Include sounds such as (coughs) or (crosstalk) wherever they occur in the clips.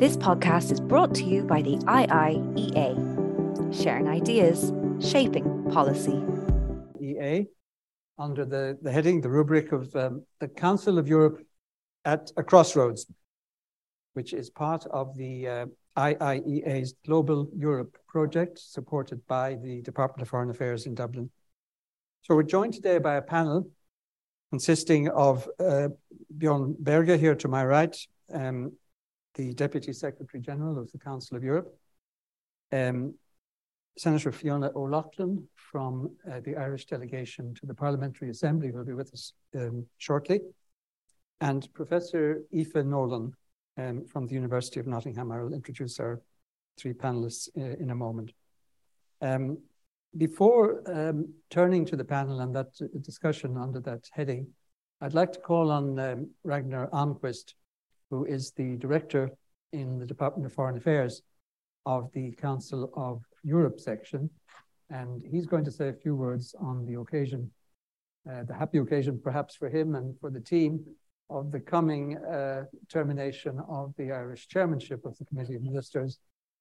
This podcast is brought to you by the IIEA, sharing ideas, shaping policy. EA, under the, the heading, the rubric of um, the Council of Europe at a Crossroads, which is part of the uh, IIEA's Global Europe project, supported by the Department of Foreign Affairs in Dublin. So we're joined today by a panel consisting of uh, Bjorn Berge here to my right, um, the Deputy Secretary General of the Council of Europe, um, Senator Fiona O'Loughlin from uh, the Irish delegation to the Parliamentary Assembly will be with us um, shortly, and Professor Aoife Nolan um, from the University of Nottingham. I will introduce our three panelists uh, in a moment. Um, before um, turning to the panel and that discussion under that heading, I'd like to call on um, Ragnar Almqvist, who is the director in the Department of Foreign Affairs of the Council of Europe section. And he's going to say a few words on the occasion, uh, the happy occasion perhaps for him and for the team of the coming uh, termination of the Irish chairmanship of the Committee of Ministers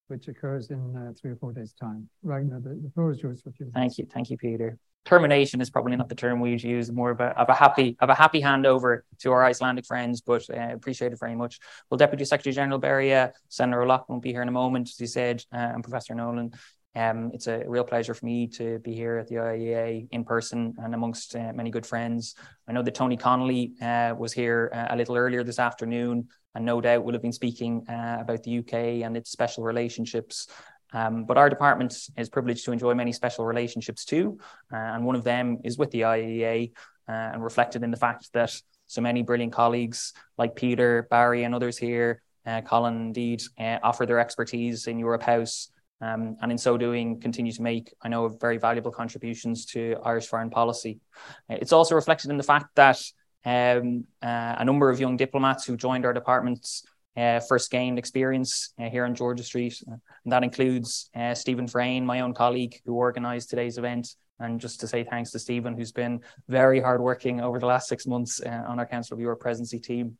which occurs in uh, three or four days' time. Ragnar, the, the floor is yours for a few minutes. Thank you, thank you, Peter. Termination is probably not the term we'd use. More of a, of a happy of a happy handover to our Icelandic friends, but uh, appreciate it very much. Well, Deputy Secretary General Berge, Senator O'Loughlin will be here in a moment, as you said, uh, and Professor Nolan. Um, it's a real pleasure for me to be here at the IIEA in person and amongst uh, many good friends. I know that Tony Connolly uh, was here uh, a little earlier this afternoon and no doubt will have been speaking uh, about the UK and its special relationships. Um, but our department is privileged to enjoy many special relationships too, uh, and one of them is with the IIEA, uh, and reflected in the fact that so many brilliant colleagues like Peter, Barry, and others here, uh, Colin indeed, uh, offer their expertise in Europe House. Um, and in so doing, continue to make, I know, very valuable contributions to Irish foreign policy. It's also reflected in the fact that um, uh, a number of young diplomats who joined our departments uh, first gained experience uh, here on George's Street. And that includes uh, Stephen Frayne, my own colleague who organised today's event. And just to say thanks to Stephen, who's been very hardworking over the last six months uh, on our Council of Europe presidency team.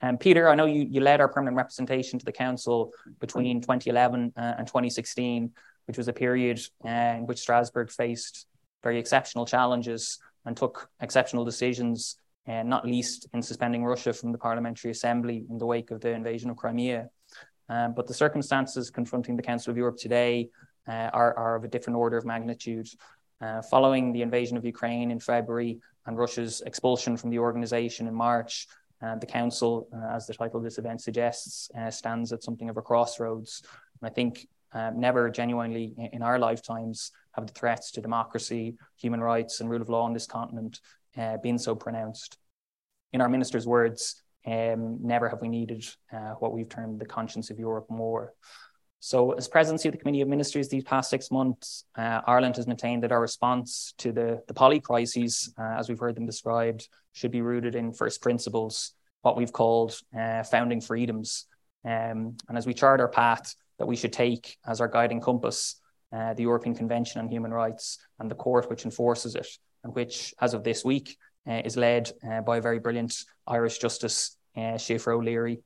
And um, Peter, I know you, you led our permanent representation to the Council between 2011 uh, and 2016, which was a period in which Strasbourg faced very exceptional challenges and took exceptional decisions uh, not least in suspending Russia from the Parliamentary Assembly in the wake of the invasion of Crimea. Um, but the circumstances confronting the Council of Europe today uh, are, are, of a different order of magnitude. Uh, following the invasion of Ukraine in February and Russia's expulsion from the organization in March, uh, the Council, uh, as the title of this event suggests, uh, stands at something of a crossroads. And I think never genuinely in our lifetimes have the threats to democracy, human rights, and rule of law on this continent uh, been so pronounced. In our minister's words, um, never have we needed uh, what we've termed the conscience of Europe more. So, as presidency of the Committee of Ministers these past six months, uh, Ireland has maintained that our response to the, the poly crises, uh, as we've heard them described, should be rooted in first principles, what we've called uh, founding freedoms. Um, and as we chart our path that we should take as our guiding compass, uh, the European Convention on Human Rights and the court which enforces it, and which, as of this week, uh, is led uh, by a very brilliant Irish Justice, uh, Síofra O'Leary.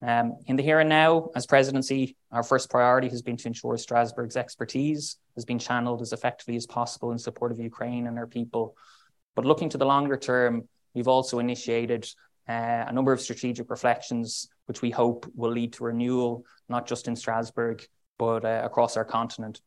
Um, in the here and now, as presidency, our first priority has been to ensure Strasbourg's expertise has been channeled as effectively as possible in support of Ukraine and our people. But looking to the longer term, we've also initiated uh, a number of strategic reflections, which we hope will lead to renewal, not just in Strasbourg, but uh, across our continent.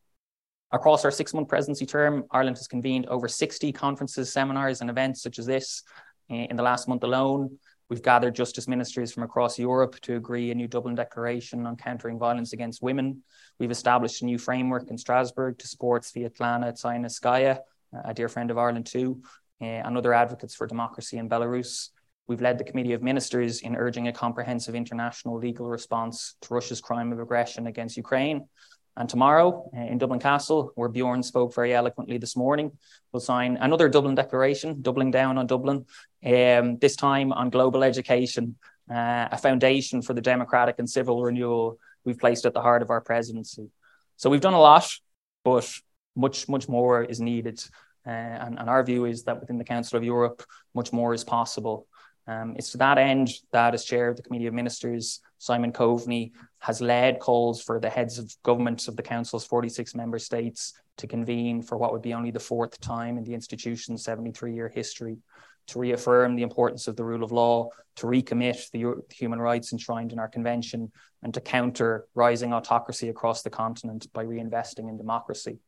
Across our six month presidency term, Ireland has convened over 60 conferences, seminars, and events such as this. In the last month alone, we've gathered justice ministers from across Europe to agree a new Dublin Declaration on countering violence against women. We've established a new framework in Strasbourg to support Svetlana Tsikhanouskaya, a dear friend of Ireland too, eh, and other advocates for democracy in Belarus. We've led the Committee of Ministers in urging a comprehensive international legal response to Russia's crime of aggression against Ukraine. And tomorrow uh, in Dublin Castle, where Bjorn spoke very eloquently this morning, we'll sign another Dublin Declaration, doubling down on Dublin, um, this time on global education, uh, a foundation for the democratic and civil renewal we've placed at the heart of our presidency. So we've done a lot, but much, much more is needed. Uh, and, and, our view is that within the Council of Europe, much more is possible. Um, it's to that end that, as chair of the Committee of Ministers, Simon Coveney has led calls for the heads of governments of the Council's 46 member states to convene for what would be only the fourth time in the institution's 73 year history to reaffirm the importance of the rule of law, to recommit the human rights enshrined in our convention, and to counter rising autocracy across the continent by reinvesting in democracy.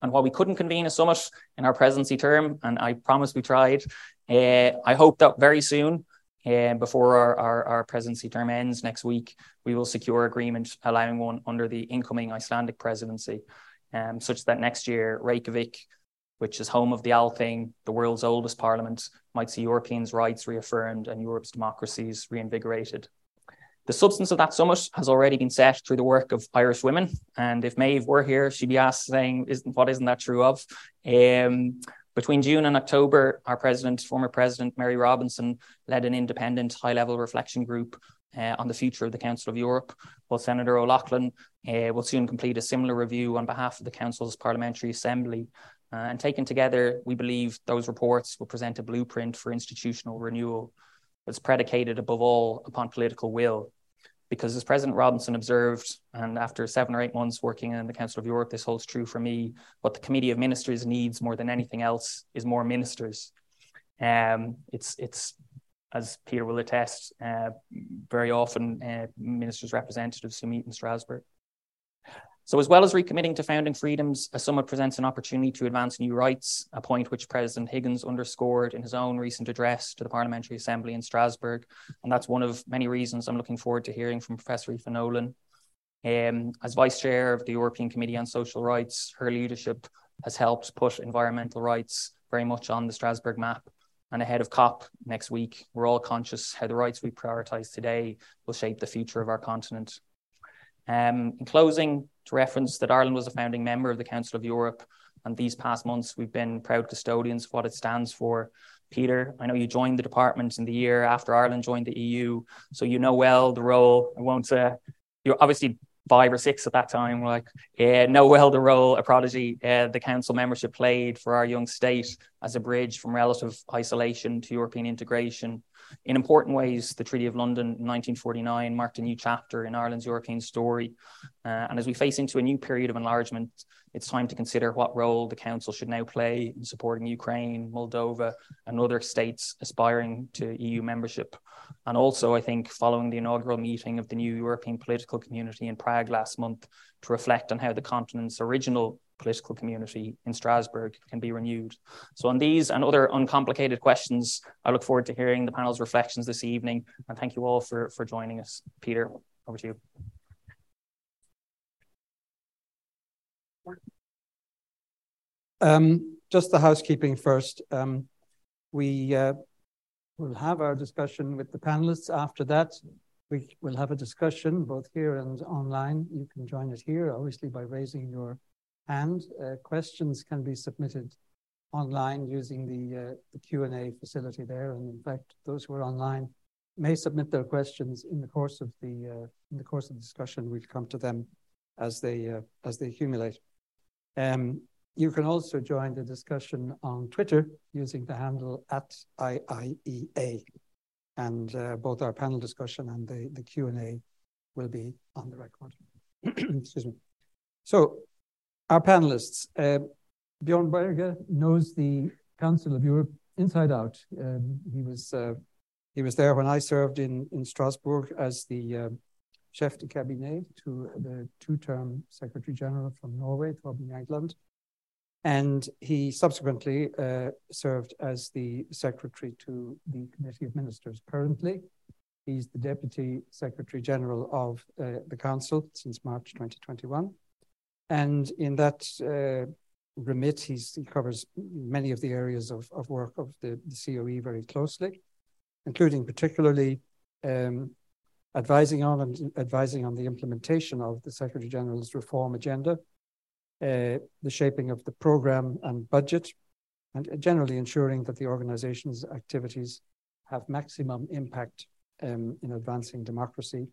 And while we couldn't convene a summit in our presidency term, and I promise we tried, uh, I hope that very soon uh, before our, our, our, presidency term ends next week, we will secure agreement allowing one under the incoming Icelandic presidency, um, such that next year Reykjavik, which is home of the Althing, the world's oldest parliament, might see Europeans' rights reaffirmed and Europe's democracies reinvigorated. The substance of that summit has already been set through the work of Irish women. And if Maeve were here, she'd be asked saying, isn't, what isn't that true of? Um, between June and October, our president, former president Mary Robinson, led an independent high level reflection group uh, on the future of the Council of Europe, while Senator O'Loughlin uh, will soon complete a similar review on behalf of the Council's Parliamentary Assembly. Uh, and taken together, we believe those reports will present a blueprint for institutional renewal that's predicated above all upon political will because as President Robinson observed, and after seven or eight months working in the Council of Europe, this holds true for me. What the Committee of Ministers needs more than anything else is more ministers. Um, it's it's as Peter will attest, uh, very often uh, ministers' representatives who meet in Strasbourg. So, as well as recommitting to founding freedoms, a summit presents an opportunity to advance new rights, a point which President Higgins underscored in his own recent address to the Parliamentary Assembly in Strasbourg. And that's one of many reasons I'm looking forward to hearing from Professor Aoife Nolan. Um, as Vice Chair of the European Committee on Social Rights, her leadership has helped put environmental rights very much on the Strasbourg map. And ahead of COP next week, we're all conscious how the rights we prioritise today will shape the future of our continent. Um, in closing, to reference that Ireland was a founding member of the Council of Europe, and these past months we've been proud custodians of what it stands for. Peter, I know you joined the department in the year after Ireland joined the EU, so you know well the role. I won't. Uh, you're obviously five or six at that time, like uh, know well the role a prodigy uh, the council membership played for our young state as a bridge from relative isolation to European integration. In important ways, the Treaty of London in 1949 marked a new chapter in Ireland's European story. Uh, and as we face into a new period of enlargement, it's time to consider what role the Council should now play in supporting Ukraine, Moldova, and other states aspiring to EU membership. And also, I think, following the inaugural meeting of the new European political community in Prague last month, to reflect on how the continent's original political community in Strasbourg can be renewed. So, on these and other uncomplicated questions, I look forward to hearing the panel's reflections this evening. And thank you all for, for joining us. Peter, over to you. Um, just the housekeeping first. Um, we uh, will have our discussion with the panelists after that. We will have a discussion both here and online. You can join us here, obviously, by raising your and uh, questions can be submitted online using the, uh, Q&A facility there. And in fact, those who are online may submit their questions in the course of the, uh, in the course of discussion. We'll come to them as they, as they accumulate. Um, you can also join the discussion on Twitter using the handle at IIEA. And both our panel discussion and the, the Q&A will be on the record. (clears throat) Excuse me. So our panelists, uh, Bjorn Berge knows the Council of Europe inside out. Um, he was uh, he was there when I served in in Strasbourg as the uh, chef de cabinet to the two-term Secretary General from Norway, Thorbjørn Jagland, and he subsequently uh, served as the Secretary to the Committee of Ministers. Currently, he's the Deputy Secretary General of uh, the Council since March 2021. And in that uh, remit, he covers many of the areas of, of work of the, the COE very closely, including particularly um, advising on and advising on the implementation of the Secretary General's reform agenda, uh, the shaping of the program and budget, and generally ensuring that the organization's activities have maximum impact um, in advancing democracy,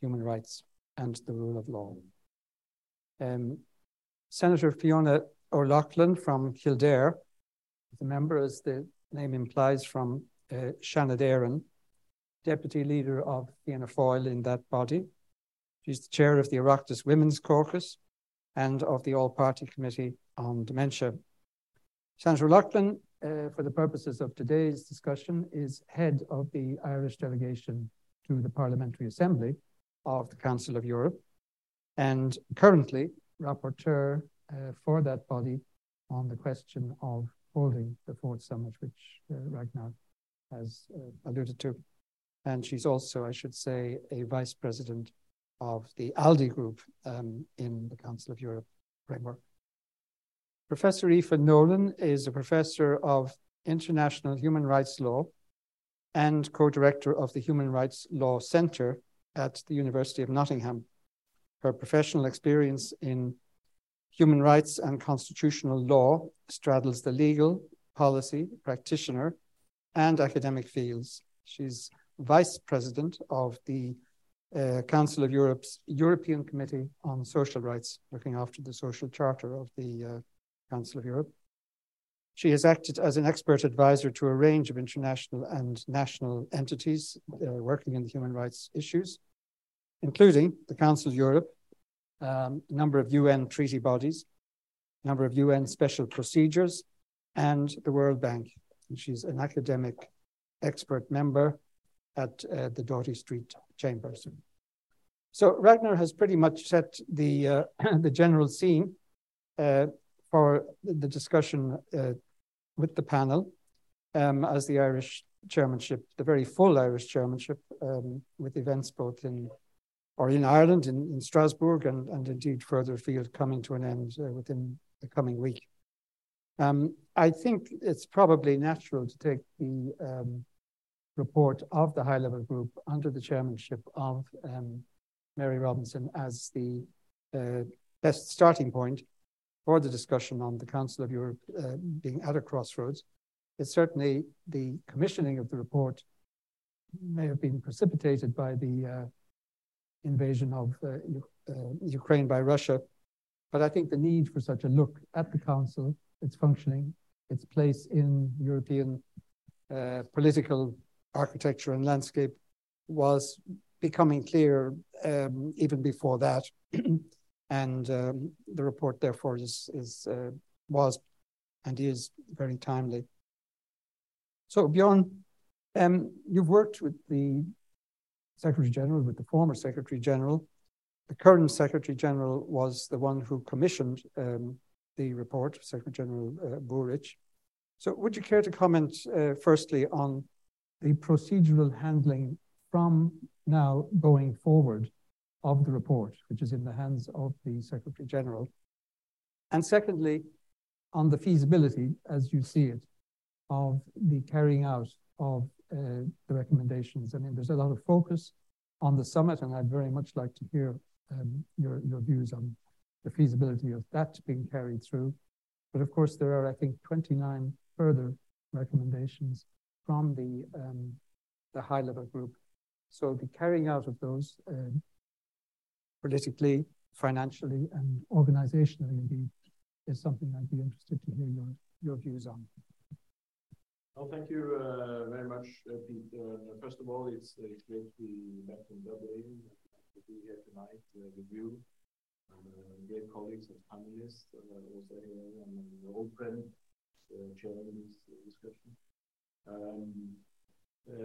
human rights, and the rule of law. Um, Senator Fiona O'Loughlin from Kildare, the member, as the name implies, from uh, Deputy leader of Fianna Fáil in that body. She's the chair of the Oireachtas Women's Caucus and of the All Party Committee on Dementia. Senator Loughlin, uh, for the purposes of today's discussion, is head of the Irish delegation to the Parliamentary Assembly of the Council of Europe and currently rapporteur uh, for that body on the question of holding the fourth summit, which uh, Ragnar has uh, alluded to. And she's also, I should say, a vice president of the ALDE group um, in the Council of Europe framework. Professor Aoife Nolan is a professor of international human rights law and co-director of the Human Rights Law Centre at the University of Nottingham. Her professional experience in human rights and constitutional law straddles the legal, policy, practitioner, and academic fields. She's vice president of the uh, Council of Europe's European Committee on Social Rights, looking after the social charter of the uh, Council of Europe. She has acted as an expert advisor to a range of international and national entities uh, working in the human rights issues, including the Council of Europe, um, a number of UN treaty bodies, a number of UN special procedures, and the World Bank. And she's an academic expert member at uh, the Doughty Street Chambers. So Ragnar has pretty much set the, uh, (coughs) the general scene uh, for the discussion uh, with the panel um, as the Irish chairmanship, the very full Irish chairmanship, um, with events both in or in Ireland, in, in Strasbourg, and, and indeed further afield coming to an end uh, within the coming week. Um, I think it's probably natural to take the um, report of the high level group under the chairmanship of um, Mary Robinson as the uh, best starting point for the discussion on the Council of Europe uh, being at a crossroads. It's certainly the commissioning of the report may have been precipitated by the uh, invasion of uh, uh, Ukraine by Russia. But I think the need for such a look at the Council, its functioning, its place in European uh, political architecture and landscape was becoming clear um, even before that. (clears throat) and um, the report, therefore, is, is uh, was and is very timely. So, Bjorn, um, you've worked with the Secretary General, with the former Secretary General. The current Secretary General was the one who commissioned um, the report, Secretary General uh, Burić. So, would you care to comment uh, firstly on the procedural handling from now going forward of the report, which is in the hands of the Secretary General? And secondly, on the feasibility, as you see it, of the carrying out of the recommendations. I mean, there's a lot of focus on the summit, and I'd very much like to hear um, your, your views on the feasibility of that being carried through. But of course, there are, I think, 29 further recommendations from the, um, the high level group. So the carrying out of those um, politically, financially, and organizationally, indeed, is something I'd be interested to hear your, your views on. Well, thank you uh, very much, uh, Pete. Uh, first of all, it's, uh, it's great to be back in Dublin to be here tonight uh, with you, uh, great colleagues and panelists, also here and an old friend chairing this discussion. Um,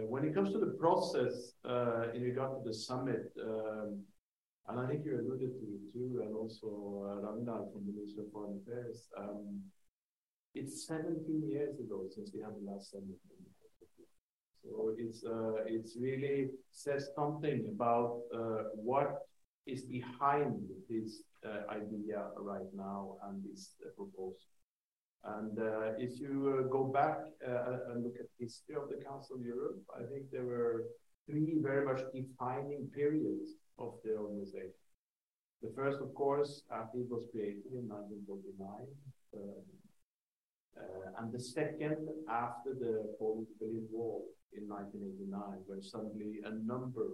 when it comes to the process in regard to the summit, um, and I think you alluded to it too, and also Ramina from the Ministry of Foreign Affairs. Um, it's 17 years ago since we had the last summit. So it's uh, it's really says something about uh, what is behind this uh, idea right now and this uh, proposal. And uh, if you uh, go back and look at history of the Council of Europe, I think there were three very much defining periods of the organization. The first, of course, after it was created in 1949, uh, and the second, after the the Berlin Wall in 1989, when suddenly a number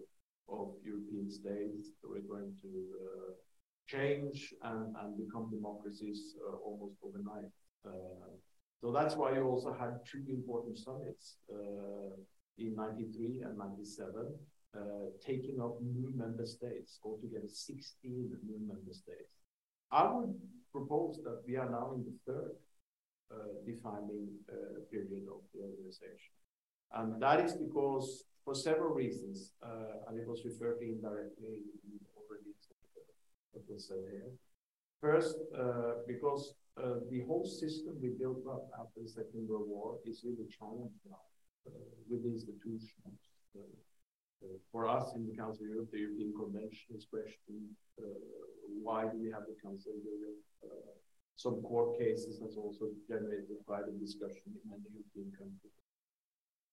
of European states were going to uh, change and, and become democracies uh, almost overnight. Uh, so that's why you also had two important summits uh, in 93 and 97 uh, taking up new member states, altogether 16 new member states. I would propose that we are now in the third defining uh, period of the organization. And that is because, for several reasons, uh, and it was referred to indirectly already what was said here. First, uh, because uh, the whole system we built up after the Second World War is really challenged now with institutions. Uh, for us in the Council of Europe, the European Convention is questioned. Uh, why do we have the Council of Europe? Uh, some court cases has also generated quite a discussion in many European countries.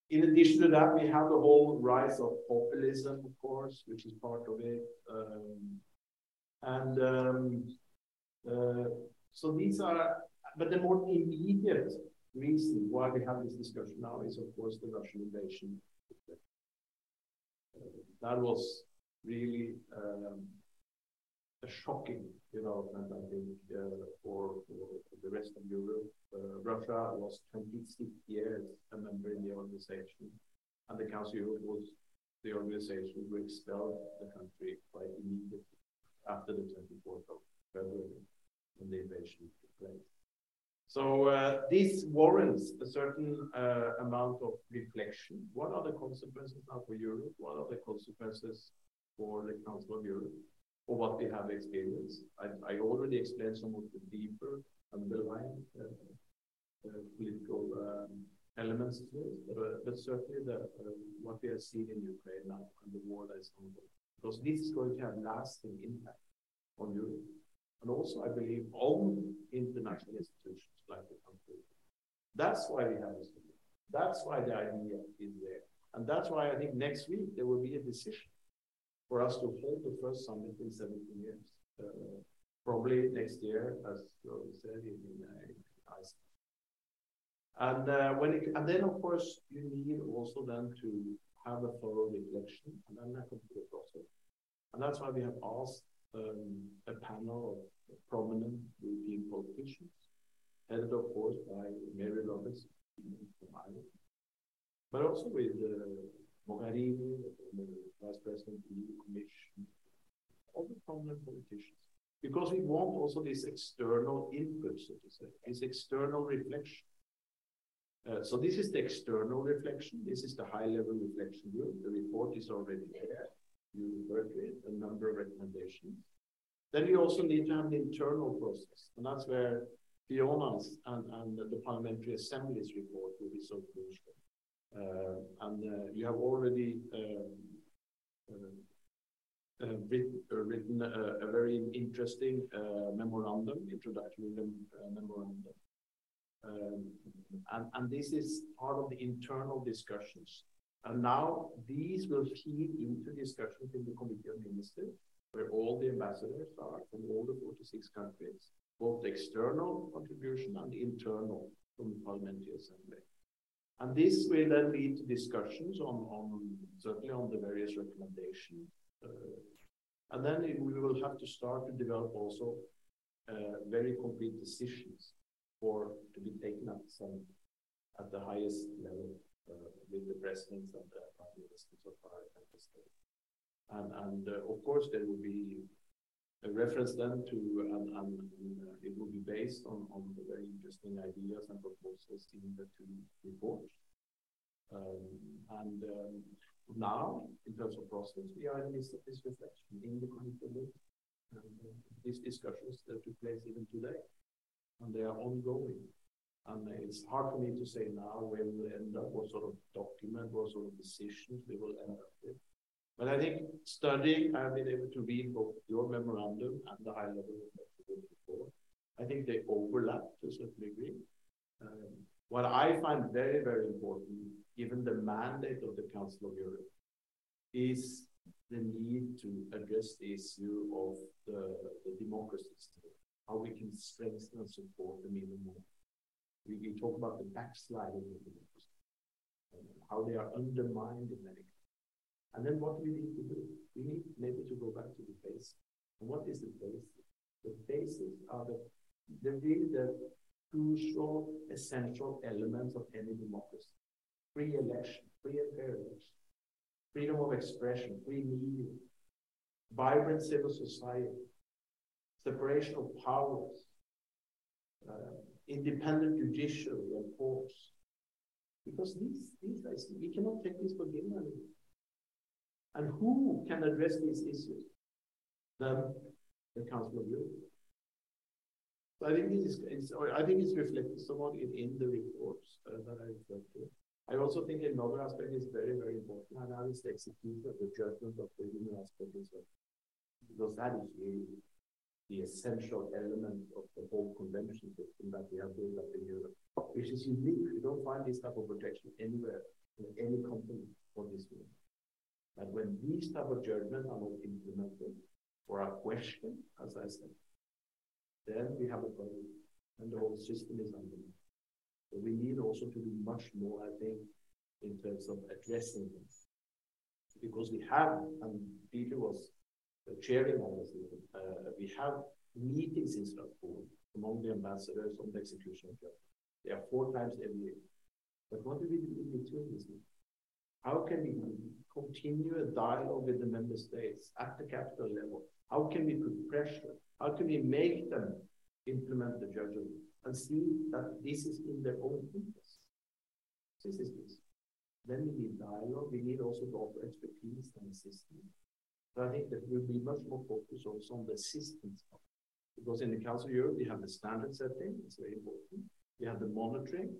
In addition to that, we have the whole rise of populism, of course, which is part of it. Um, and um, uh, so these are, but the more immediate reason why we have this discussion now is, of course, the Russian invasion that was really um, a shocking development, I think, uh, for, for, the rest of Europe. Uh, Russia was 26 years a member in the organization, and the Council of Europe was the organization who expelled the country quite immediately after the 24th of February when the invasion took place. So uh, this warrants a certain uh, amount of reflection. What are the consequences now for Europe? What are the consequences for the Council of Europe for what we have experienced? I, I already explained some of the deeper underlying uh, uh political um, elements to it, but, but certainly the, uh, what we have seen in Ukraine now and the war that is ongoing, because this is going to have lasting impact on Europe and also, I believe, on international institutions like the country. That's why we have this. That's why the idea is there. And that's why I think next week there will be a decision for us to hold the first summit in 17 years. Uh, probably next year, as you said, in, in, uh, Iceland. And uh, when it, and then of course you need also then to have a thorough reflection, and then to the process. And that's why we have asked um, a panel of prominent European politicians, headed, of course, by Mary Roberts from Ireland, but also with uh, Mogherini, the Vice President of the Commission, all the prominent politicians. Because we want also this external input, so to say, this external reflection. Uh, so this is the external reflection. This is the high-level reflection group. The report is already there you work with, a number of recommendations. Then we also need to have an internal process, and that's where Fiona's and, and the Parliamentary Assembly's report will be so crucial. Uh, and uh, you have already um, uh, written, a, very interesting memorandum, introductory memorandum. Um, and, and this is part of the internal discussions and now these will feed into discussions in the Committee of Ministers, where all the ambassadors are from all the 46 countries, both the external contribution and internal from the Parliamentary Assembly. And this will then lead to discussions on, on certainly on the various recommendations. Uh, and then it, we will have to start to develop also uh, very concrete decisions for to be taken at some at the highest level uh, with the presidents and the prime ministers of our member. And, and uh, of course, there will be reference then to, and, and, uh, it will be based on, on the very interesting ideas and proposals in the two reports. Um, and um, now, in terms of process, we are in of this reflection in the committee. And uh, these discussions that took place even today, and they are ongoing. And it's hard for me to say now where we will end up, what sort of document, what sort of decisions we will end up with. But I think studying, I've been able to read both your memorandum and the high level report. I think they overlap to a certain degree. Um, what I find very, very important, given the mandate of the Council of Europe, is the need to address the issue of the, the democracy state, how we can strengthen and support them even more. We, we talk about the backsliding of democracy, how they are undermined in many And then what we need to do? We need maybe to go back to the base. And what is the basic? The basics are the, the really the crucial, essential elements of any democracy. Free election, free and fair election. freedom of expression, free media, vibrant civil society, separation of powers, uh, independent judiciary and courts. Because these, these days, we cannot take this for given anymore. And who can address these issues? Then the Council of Europe. So I think this is, I think it's reflected somewhat in, in the reports uh, that I referred to. I also think another aspect is very, very important, and that is the execution of the judgment of the human aspect as well. Because that is really the essential element of the whole convention system that we have built up in Europe, which is unique. You don't find this type of protection anywhere in any company for this reason. That when these type of judgments are not implemented or are questioned, as I said, then we have a problem, and the whole system is undermined. So we need also to do much more, I think, in terms of addressing this. Because we have, and Peter was chairing all this, uh, we have meetings in Strasbourg among the ambassadors on the execution of justice. They are four times every year. But what do we do in between meetings? How can we continue a dialogue with the member states at the capital level? How can we put pressure? How can we make them implement the judgment and see that this is in their own interest? This is this. Then we need dialogue. We need also to offer expertise and assistance. So I think that we'll be much more focused also on the assistance because in the Council of Europe, we have the standard setting, it's very important. We have the monitoring,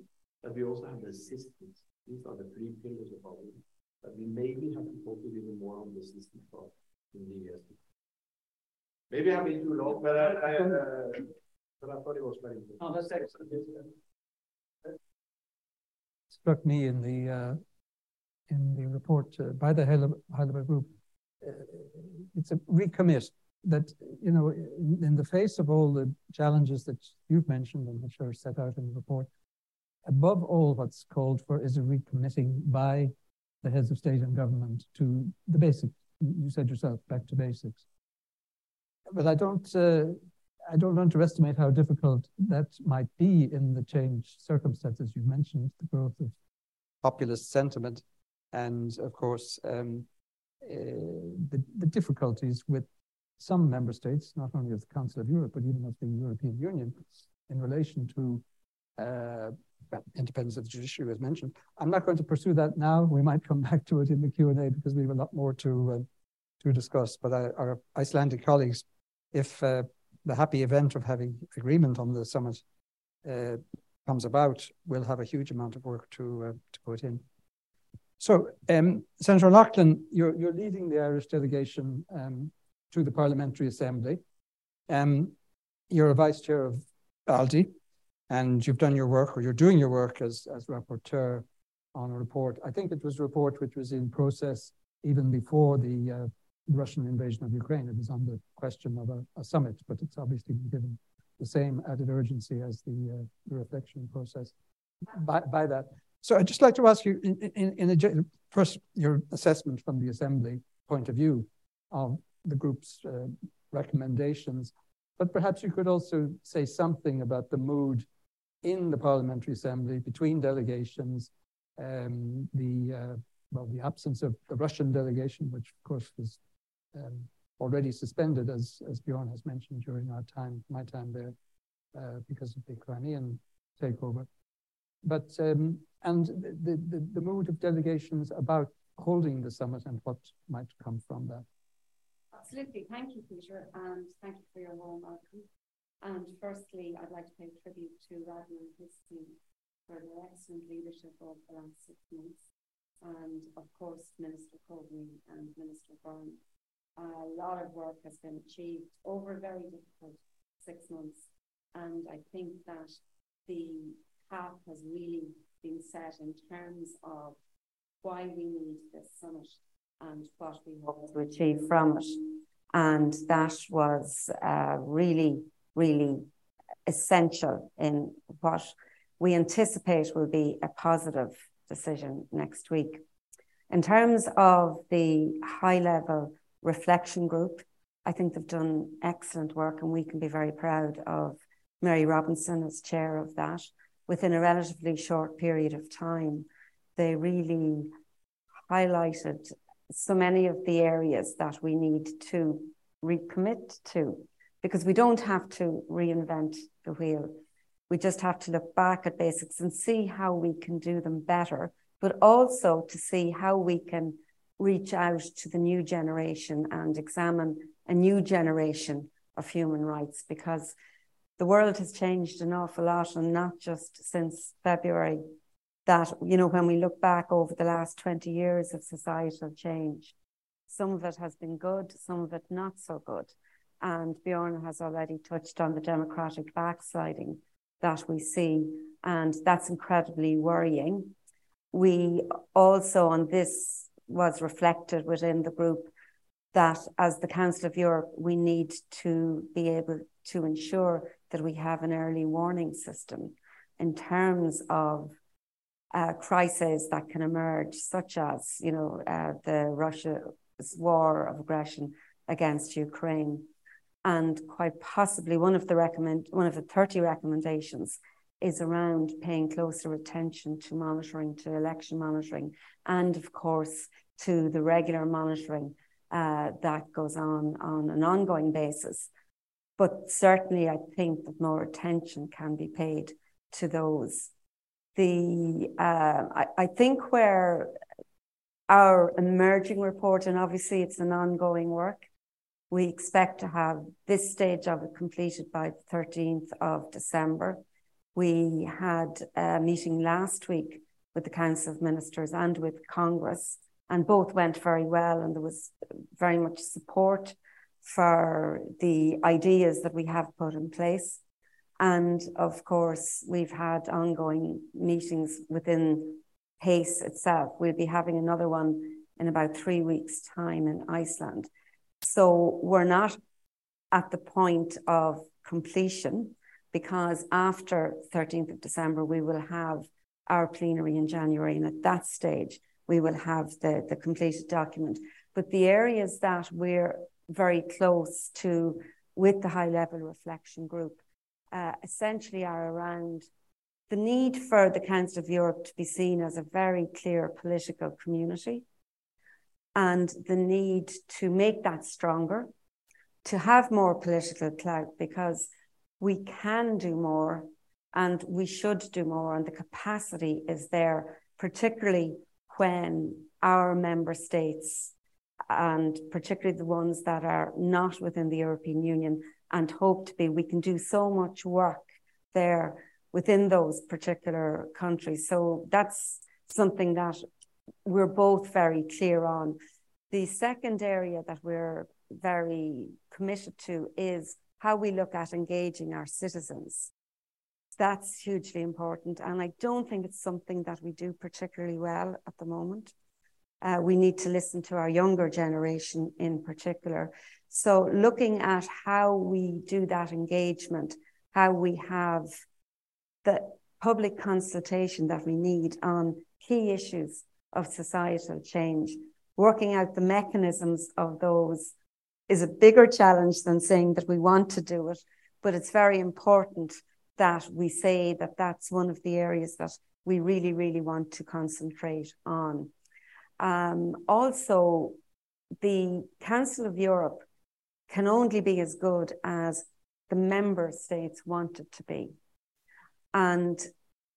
but we also have the assistance. These are the three pillars of our work. But we maybe have to focus even more on the assistance part in the years to come. Maybe I've been too long, but I, I, uh, but I thought it was very important. Oh, that's excellent. Struck me in the uh, in the report uh, by the high level group uh, it's a recommit that, you know, in, in, the face of all the challenges that you've mentioned and which are set out in the report, above all, what's called for is a recommitting by the heads of state and government to the basics. You said yourself, back to basics. But I don't, uh, I don't underestimate how difficult that might be in the changed circumstances you've mentioned, the growth of populist sentiment, and of course, um, uh, the, the difficulties with some member states, not only of the Council of Europe, but even of the European Union, in relation to uh, independence of the judiciary, was mentioned. I'm not going to pursue that now. We might come (laughs) back to it in the Q&A because we have a lot more to, uh, to discuss. But I, our Icelandic colleagues, if uh, the happy event of having agreement on the summit uh, comes about, we'll have a huge amount of work to, uh, to put in. So, um, Senator O'Loughlin, you're, you're leading the Irish delegation um, to the Parliamentary Assembly. Um, you're a vice chair of ALDE, and you've done your work, or you're doing your work as, as rapporteur on a report. I think it was a report which was in process even before the uh, Russian invasion of Ukraine. It was on the question of a, a, summit, but it's obviously been given the same added urgency as the, uh, the reflection process by, by that. So I'd just like to ask you, in, in, in a, first, your assessment from the Assembly point of view of the group's uh, recommendations, but perhaps you could also say something about the mood in the Parliamentary Assembly between delegations, um, the uh, well, the absence of the Russian delegation, which of course was um, already suspended, as as Bjorn has mentioned during our time, my time there, uh, because of the Crimean takeover. But um, and the, the, the mood of delegations about holding the summit and what might come from that. Absolutely. Thank you, Peter, and thank you for your warm welcome. And firstly, I'd like to pay tribute to Ragnar and his team for their excellent leadership over the last six months. And of course, Minister Coveney and Minister Byrne. A lot of work has been achieved over a very difficult six months. And I think that the path has really been set in terms of why we need this summit and what we hope to achieve from it. And that was uh, really, really essential in what we anticipate will be a positive decision next week. In terms of the high level reflection group, I think they've done excellent work and we can be very proud of Mary Robinson as chair of that within a relatively short period of time, they really highlighted so many of the areas that we need to recommit to because we don't have to reinvent the wheel. We just have to look back at basics and see how we can do them better, but also to see how we can reach out to the new generation and examine a new generation of human rights because the world has changed an awful lot and not just since February that you know when we look back over the last 20 years of societal change some of it has been good some of it not so good and Bjorn has already touched on the democratic backsliding that we see and that's incredibly worrying we also on this was reflected within the group that as the Council of Europe, we need to be able to ensure that we have an early warning system in terms of uh, crises that can emerge, such as, you know, uh, the Russia's war of aggression against Ukraine. And quite possibly one of the recommend one of the 30 recommendations is around paying closer attention to monitoring, to election monitoring, and of course to the regular monitoring uh, that goes on on an ongoing basis. But certainly, I think that more attention can be paid to those. The uh, I, I think where our emerging report, and obviously it's an ongoing work, we expect to have this stage of it completed by the 13th of December. We had a meeting last week with the Council of Ministers and with Congress and both went very well and there was very much support for the ideas that we have put in place. And of course we've had ongoing meetings within PACE itself. We'll be having another one in about three weeks time in iceland so we're not at the point of completion because after 13th of december we will have our plenary in january and at that stage we will have the, the completed document. But the areas that we're very close to with the high level reflection group uh, essentially are around the need for the Council of Europe to be seen as a very clear political community and the need to make that stronger, to have more political clout because we can do more and we should do more, and the capacity is there, particularly when our member states, and particularly the ones that are not within the European Union and hope to be, we can do so much work there within those particular countries. So that's something that we're both very clear on. The second area that we're very committed to is how we look at engaging our citizens that's hugely important. And I don't think it's something that we do particularly well at the moment. Uh, we need to listen to our younger generation in particular. So, looking at how we do that engagement, how we have the public consultation that we need on key issues of societal change, working out the mechanisms of those is a bigger challenge than saying that we want to do it, but it's very important that we say that that's one of the areas that we really, really want to concentrate on. Um, also, the Council of Europe can only be as good as the member states want it to be. And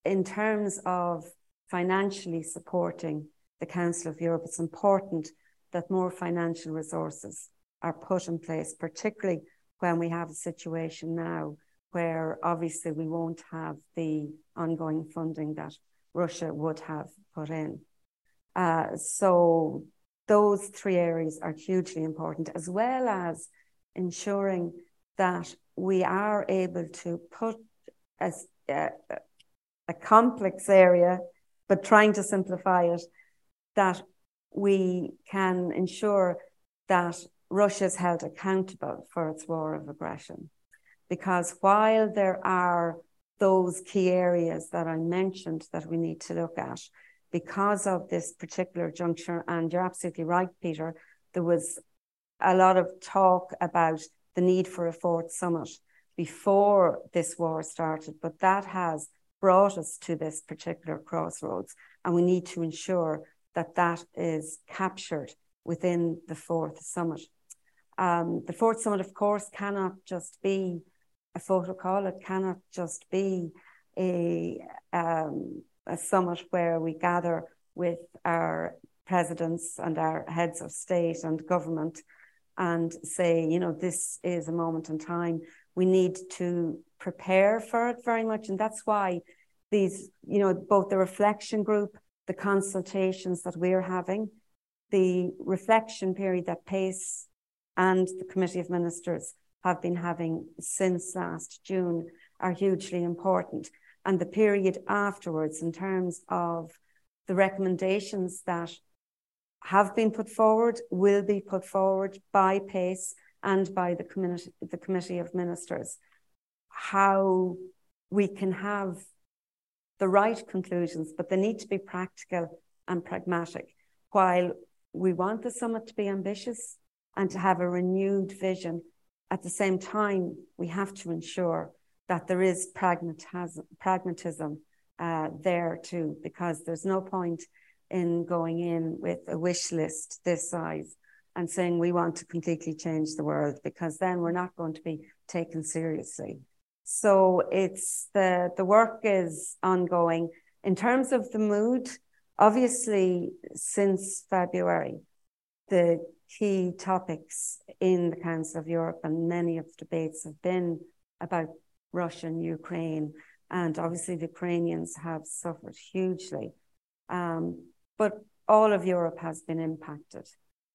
in terms of financially supporting the Council of Europe, it's important that more financial resources are put in place, particularly when we have a situation now where obviously we won't have the ongoing funding that Russia would have put in. Uh, so those three areas are hugely important, as well as ensuring that we are able to put a, a, a complex area, but trying to simplify it, that we can ensure that Russia is held accountable for its war of aggression. Because while there are those key areas that I mentioned that we need to look at, because of this particular juncture, and you're absolutely right, Peter, there was a lot of talk about the need for a fourth summit before this war started, but that has brought us to this particular crossroads, and we need to ensure that that is captured within the fourth summit. Um, the fourth summit, of course, cannot just be a photo call. It cannot just be a, um, a summit where we gather with our presidents and our heads of state and government and say, you know, this is a moment in time. We need to prepare for it very much. And that's why these, you know, both the reflection group, the consultations that we're having, the reflection period that PACE and the Committee of Ministers have been having since last June are hugely important. And the period afterwards, in terms of the recommendations that have been put forward, will be put forward by PACE and by the committee, the Committee of Ministers, how we can have the right conclusions, but they need to be practical and pragmatic. While we want the summit to be ambitious and to have a renewed vision, at the same time, we have to ensure that there is pragmatism, pragmatism uh, there too, because there's no point in going in with a wish list this size and saying we want to completely change the world, because then we're not going to be taken seriously. So it's the the work is ongoing. In terms of the mood, obviously since February, the key topics in the Council of Europe and many of the debates have been about Russia and Ukraine. And obviously the Ukrainians have suffered hugely. Um, but all of Europe has been impacted,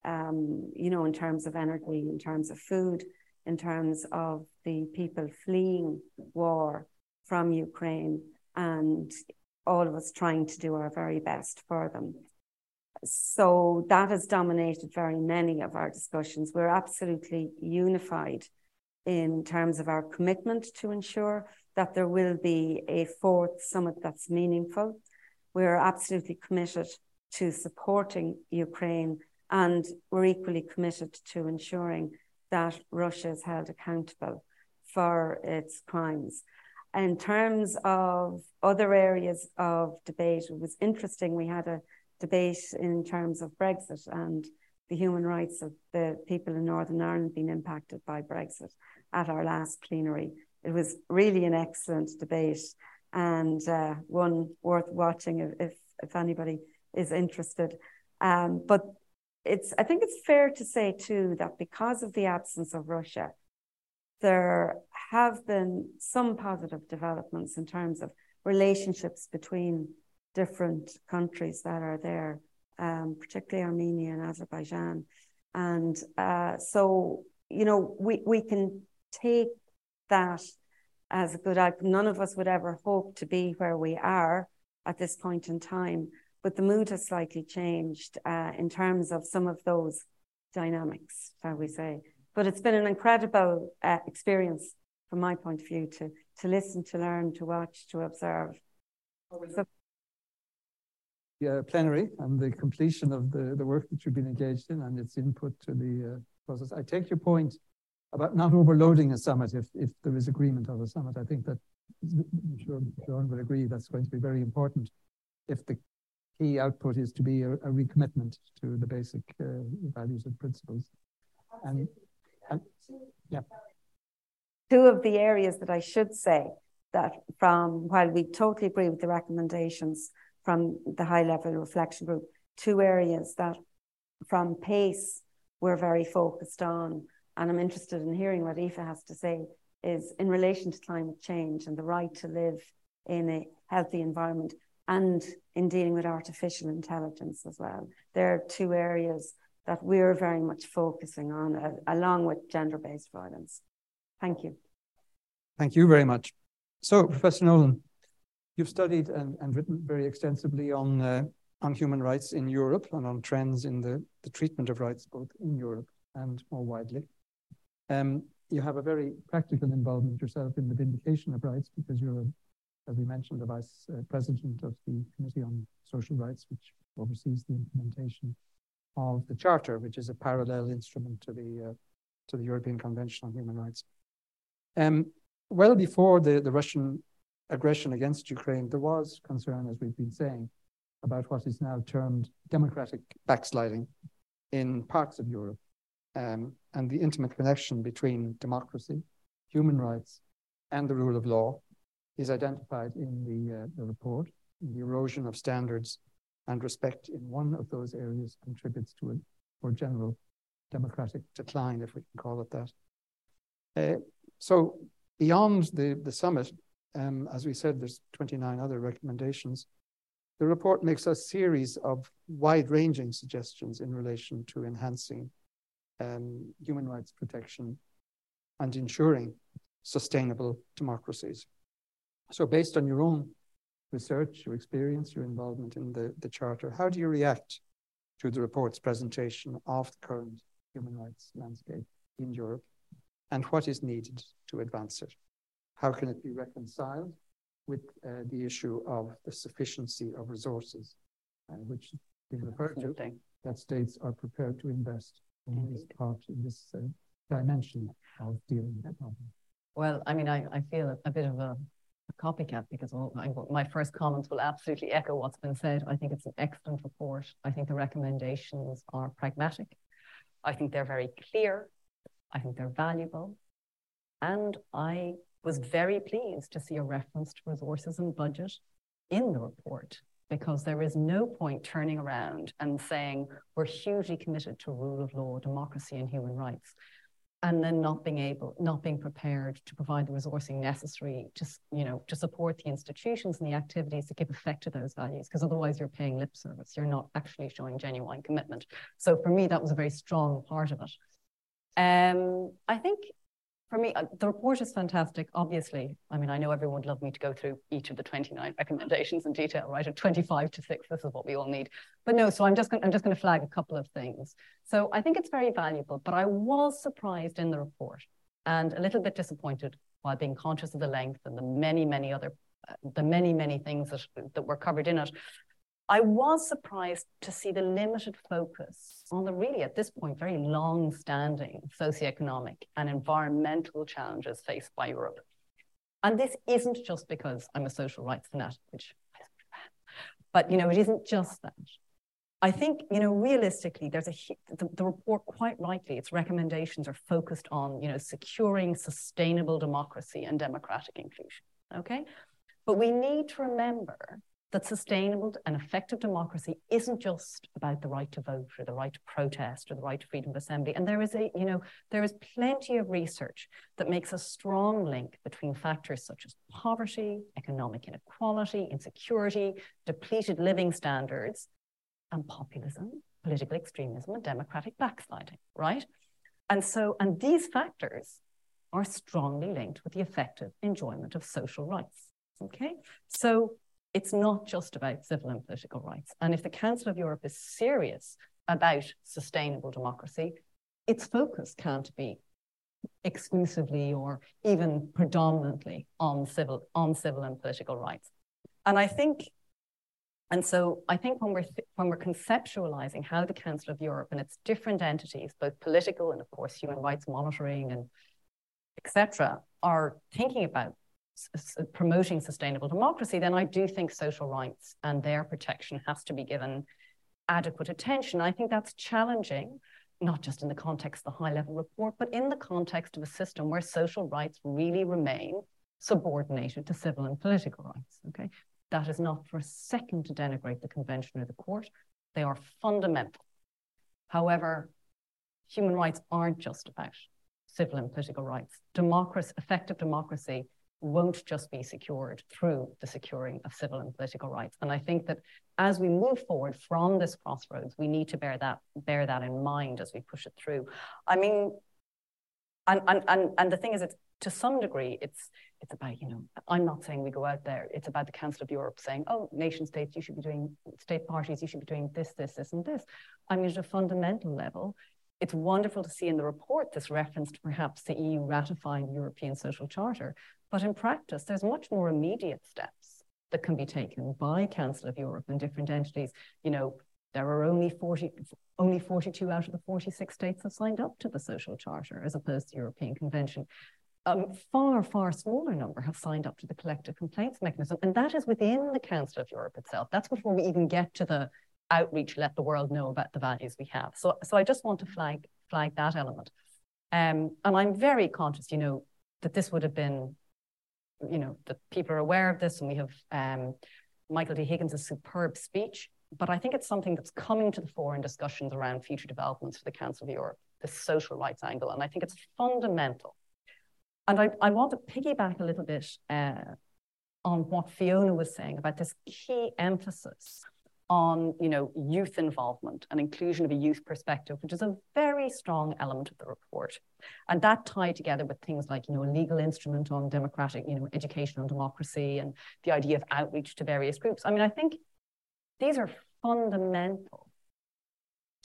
um, you know, in terms of energy, in terms of food, in terms of the people fleeing war from Ukraine and all of us trying to do our very best for them. So that has dominated very many of our discussions. We're absolutely unified in terms of our commitment to ensure that there will be a fourth summit that's meaningful. We're absolutely committed to supporting Ukraine, and we're equally committed to ensuring that Russia is held accountable for its crimes. In terms of other areas of debate, it was interesting. We had a debate in terms of Brexit and the human rights of the people in Northern Ireland being impacted by Brexit at our last plenary. It was really an excellent debate and uh, one worth watching if, if, anybody is interested. Um, but it's I think it's fair to say too that because of the absence of Russia, there have been some positive developments in terms of relationships between different countries that are there, um, particularly Armenia and Azerbaijan. And uh, so, you know, we, we can take that as a good outcome. None of us would ever hope to be where we are at this point in time but the mood has slightly changed uh, in terms of some of those dynamics, shall we say. But it's been an incredible uh, experience from my point of view to to listen, to learn, to watch, to observe. So, yeah, plenary and the completion of the, the work that you've been engaged in and its input to the uh, process. I take your point about not overloading a summit if, if there is agreement on a summit. I think that I'm sure John will agree that's going to be very important if the key output is to be a, a recommitment to the basic uh, values and principles. And, and yeah. Two of the areas that I should say that from while we totally agree with the recommendations from the high level reflection group, two areas that from PACE we're very focused on, and I'm interested in hearing what Aoife has to say, is in relation to climate change and the right to live in a healthy environment and in dealing with artificial intelligence as well. There are two areas that we're very much focusing on, uh, along with gender based violence. Thank you. Thank you very much. So, Professor Nolan, you've studied and, and written very extensively on, uh, on human rights in Europe and on trends in the, the treatment of rights both in Europe and more widely. Um, you have a very practical involvement yourself in the vindication of rights because you're a we mentioned, the vice uh, president of the Committee on Social Rights, which oversees the implementation of the Charter, which is a parallel instrument to the uh, to the European Convention on Human Rights. Um, well before the, the Russian aggression against Ukraine, there was concern, as we've been saying, about what is now termed democratic backsliding in parts of Europe um, and the intimate connection between democracy, human rights, and the rule of law is identified in the, uh, the report. The erosion of standards and respect in one of those areas contributes to a more general democratic decline, if we can call it that. Uh, so beyond the, the summit, um, as we said, there's 29 other recommendations. The report makes a series of wide-ranging suggestions in relation to enhancing um, human rights protection and ensuring sustainable democracies. So based on your own research, your experience, your involvement in the, the Charter, how do you react to the report's presentation of the current human rights landscape in Europe and what is needed to advance it? How can it be reconciled with uh, the issue of the sufficiency of resources, uh, which we referred to, that states are prepared to invest in this part, in this uh, dimension of dealing with that problem. Well, I mean, I, I feel a, a bit of a copycat because my first comments will absolutely echo what's been said. I think it's an excellent report. I think the recommendations are pragmatic. I think they're very clear. I think they're valuable. And I was very pleased to see a reference to resources and budget in the report because there is no point turning around and saying we're hugely committed to rule of law, democracy, and human rights, and then not being able, not being prepared to provide the resourcing necessary to, you know, to support the institutions and the activities that give effect to those values. Because otherwise, you're paying lip service. You're not actually showing genuine commitment. So for me, that was a very strong part of it. Um, I think for me, uh, the report is fantastic. Obviously, I mean, I know everyone would love me to go through each of the 29 recommendations in detail, right? At 25 to 6, this is what we all need. But no, so I'm just going I'm just going to flag a couple of things. So I think it's very valuable, but I was surprised in the report and a little bit disappointed while being conscious of the length and the many, many other uh, the many, many things that, that were covered in it. I was surprised to see the limited focus on the really, at this point, very long standing socioeconomic and environmental challenges faced by Europe. And this isn't just because I'm a social rights fanatic, which but you know, it isn't just that. I think, you know, realistically, there's a the, the, report quite rightly, its recommendations are focused on, you know, securing sustainable democracy and democratic inclusion. Okay. But we need to remember that sustainable and effective democracy isn't just about the right to vote or the right to protest or the right to freedom of assembly. And there is a, you know, there is plenty of research that makes a strong link between factors such as poverty, economic inequality, insecurity, depleted living standards, and populism, political extremism, and democratic backsliding, right? And so, and these factors are strongly linked with the effective enjoyment of social rights. Okay, so it's not just about civil and political rights. And if the Council of Europe is serious about sustainable democracy, its focus can't be exclusively or even predominantly on civil on civil and political rights. And I think, and so I think when we're when we're conceptualizing how the Council of Europe and its different entities, both political and of course human rights monitoring and etc., are thinking about promoting sustainable democracy, then I do think social rights and their protection has to be given adequate attention. I think that's challenging, not just in the context of the high level report, but in the context of a system where social rights really remain subordinated to civil and political rights. Okay. That is not for a second to denigrate the convention or the court. They are fundamental. However, human rights aren't just about civil and political rights. Democracy, effective democracy won't just be secured through the securing of civil and political rights. And I think that as we move forward from this crossroads, we need to bear that bear that in mind as we push it through. I mean, and and and, and the thing is, it's to some degree, it's it's about you know. I'm not saying we go out there. It's about the Council of Europe saying, "Oh, nation states, you should be doing state parties, you should be doing this, this, this, and this." I mean, at a fundamental level, it's wonderful to see in the report this reference to perhaps the EU ratifying the European Social Charter. But in practice, there's much more immediate steps that can be taken by Council of Europe and different entities. You know, there are only 40, only 42 out of the 46 states have signed up to the Social Charter as opposed to the European Convention. A far, far smaller number have signed up to the collective complaints mechanism. And that is within the Council of Europe itself. That's before we even get to the outreach, let the world know about the values we have. So, so I just want to flag flag that element. Um, and I'm very conscious, you know, that this would have been, you know, that people are aware of this, and we have um, Michael D. Higgins' superb speech. But I think it's something that's coming to the fore in discussions around future developments for the Council of Europe, the social rights angle. And I think it's fundamental. And I, I want to piggyback a little bit uh, on what Fiona was saying about this key emphasis on you know youth involvement and inclusion of a youth perspective, which is a very strong element of the report, and that tied together with things like you know a legal instrument on democratic you know education and democracy and the idea of outreach to various groups. I mean, I think these are fundamental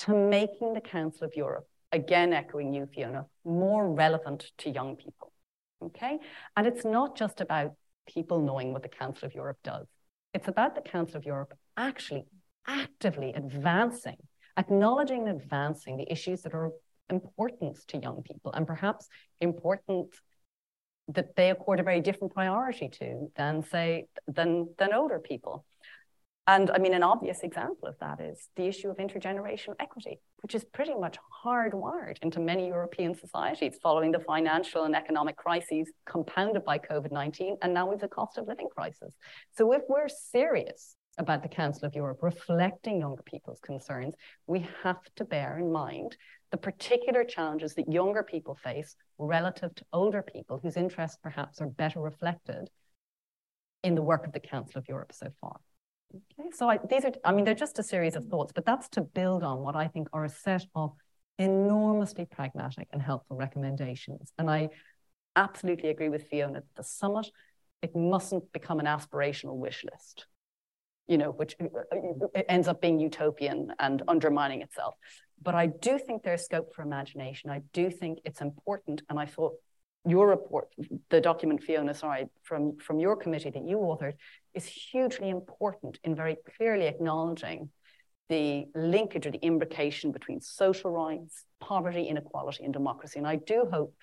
to making the Council of Europe again echoing you, Fiona, more relevant to young people. Okay, and it's not just about people knowing what the Council of Europe does. It's about the Council of Europe actually actively advancing, acknowledging and advancing the issues that are important to young people and perhaps important that they accord a very different priority to than say than than older people. And I mean, an obvious example of that is the issue of intergenerational equity, which is pretty much hardwired into many European societies following the financial and economic crises compounded by COVID 19. And now have the cost of living crisis. So, if we're serious about the Council of Europe reflecting younger people's concerns, we have to bear in mind the particular challenges that younger people face relative to older people whose interests perhaps are better reflected in the work of the Council of Europe so far. Okay, so I, these are, I mean, they're just a series of thoughts, but that's to build on what I think are a set of enormously pragmatic and helpful recommendations. And I absolutely agree with Fiona that the summit, it mustn't become an aspirational wish list, you know, which uh, uh, ends up being utopian and undermining itself. But I do think there's scope for imagination. I do think it's important. And I thought your report, the document, Fiona, sorry, from, from your committee that you authored, is hugely important in very clearly acknowledging the linkage or the imbrication between social rights, poverty, inequality, and democracy. And I do hope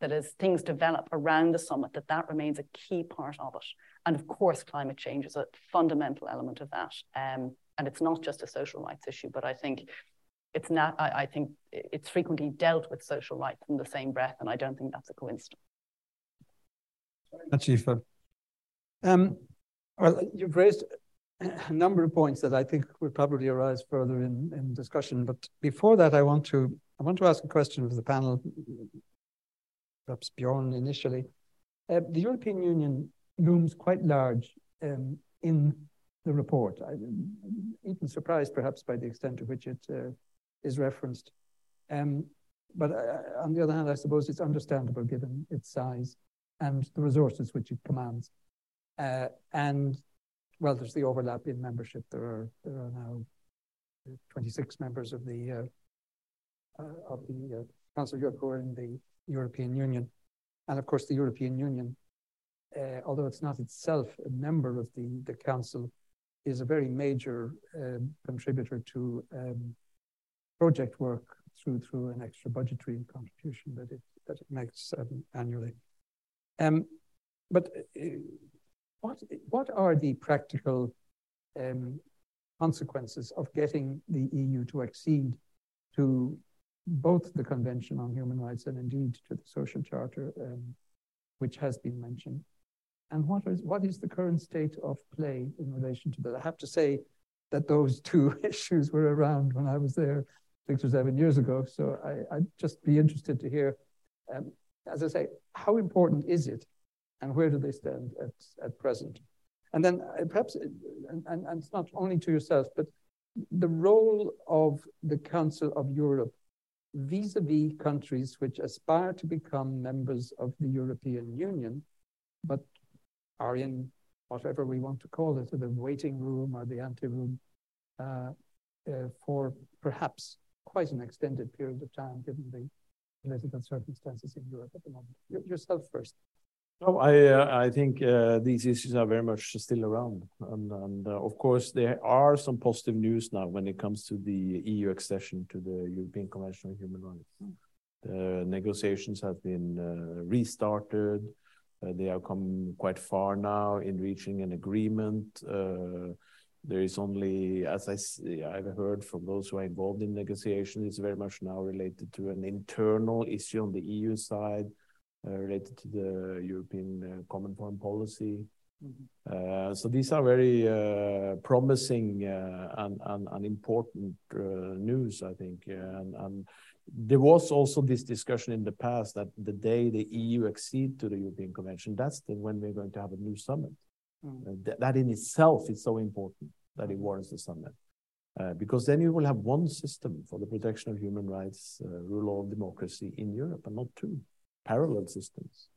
that as things develop around the summit, that that remains a key part of it. And of course, climate change is a fundamental element of that. Um, and it's not just a social rights issue, but I think it's not, I, I, think it's frequently dealt with social rights in the same breath, and I don't think that's a coincidence. Chief. Um, well, you've raised a number of points that I think will probably arise further in, in discussion. But before that, I want to I want to ask a question of the panel, perhaps Bjorn initially. Uh, the European Union looms quite large um, in the report. I'm even surprised, perhaps, by the extent to which it uh, is referenced. Um, but uh, on the other hand, I suppose it's understandable given its size and the resources which it commands. Uh, and well, there's the overlap in membership. There are there are now 26 members of the uh, uh, of the uh, Council of Europe who are in the European Union, and of course the European Union, uh, although it's not itself a member of the the Council, is a very major um, contributor to um, project work through through an extra budgetary contribution that it that it makes um, annually. Um, but uh, what what are the practical um, consequences of getting the EU to accede to both the Convention on Human Rights and indeed to the Social Charter, um, which has been mentioned? And what is what is the current state of play in relation to that? I have to say that those two (laughs) issues were around when I was there six or seven years ago. So I, would just be interested to hear, um, as I say, how important is it and where do they stand at, at present? And then uh, perhaps, and, and, and it's not only to yourself, but the role of the Council of Europe vis-a-vis -vis countries which aspire to become members of the European Union, but are in whatever we want to call it, the waiting room or the anteroom, uh, uh, for perhaps quite an extended period of time, given the political circumstances in Europe at the moment. Y yourself first. No, I uh, I think uh, these issues are very much still around, and, and uh, of course there are some positive news now when it comes to the EU accession to the European Convention on Human Rights. The negotiations have been uh, restarted. Uh, they have come quite far now in reaching an agreement. Uh, There is only, as I I've heard from those who are involved in negotiations, it's very much now related to an internal issue on the EU side, uh, related to the European Common Foreign Policy. Uh, so these are very uh, promising uh, and, important news, I think. And, and, there was also this discussion in the past that the day the EU accede to the European Convention, that's the, when we're going to have a new summit. Mm. That in itself is so important that it warrants the summit. because then you will have one system for the protection of human rights, rule of democracy in Europe, and not two parallel systems.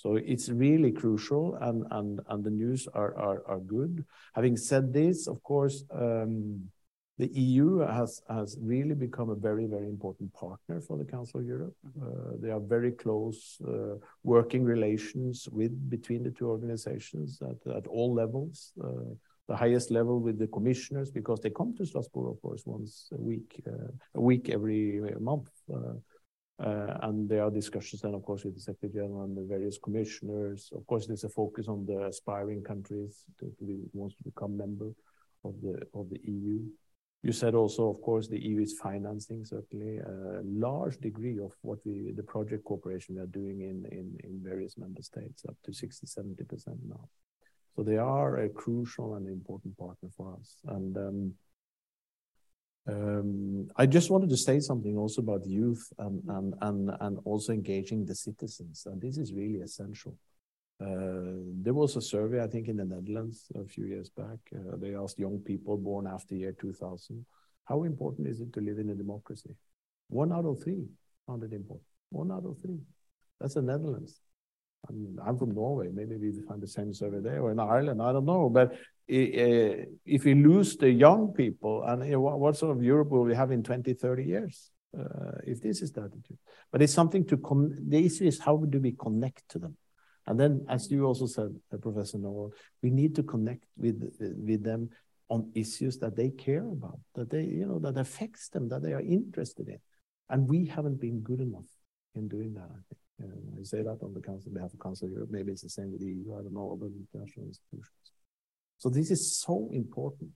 So it's really crucial, and and and the news are are, are good. Having said this, of course, um, the EU has has really become a very very important partner for the Council of Europe. Mm-hmm. Uh, they are very close uh, working relations with between the two organizations at at all levels. Uh, the highest level with the commissioners because they come to Strasbourg, of course, once a week, uh, a week every month. Uh, and there are discussions then, of course, with the Secretary General and the various commissioners. Of course, there's a focus on the aspiring countries be, wants to become member of the of the EU. You said also, of course, the EU is financing certainly a large degree of what we the project cooperation we are doing in in, in various member states, up to 60, 70 percent now. So they are a crucial and important partner for us. And um, um, I just wanted to say something also about youth and, and, and, and also engaging the citizens. And this is really essential. Uh, there was a survey, I think, in the Netherlands a few years back. Uh, they asked young people born after year 2000, how important is it to live in a democracy? One out of three found it important. One out of three. That's the Netherlands. I'm from Norway. Maybe we find the same survey there or in Ireland. I don't know. But if we lose the young people, and what sort of Europe will we have in 20, 30 years? Uh, if this is the attitude. But it's something to con the issue is how do we connect to them? And then, as you also said, uh, Professor Nolan, we need to connect with with them on issues that they care about, that they, you know, that affects them, that they are interested in. And we haven't been good enough in doing that, I think. And I say that on the council, behalf of Council of Europe. Maybe it's the same with the EU. I don't know, other international institutions. So this is so important.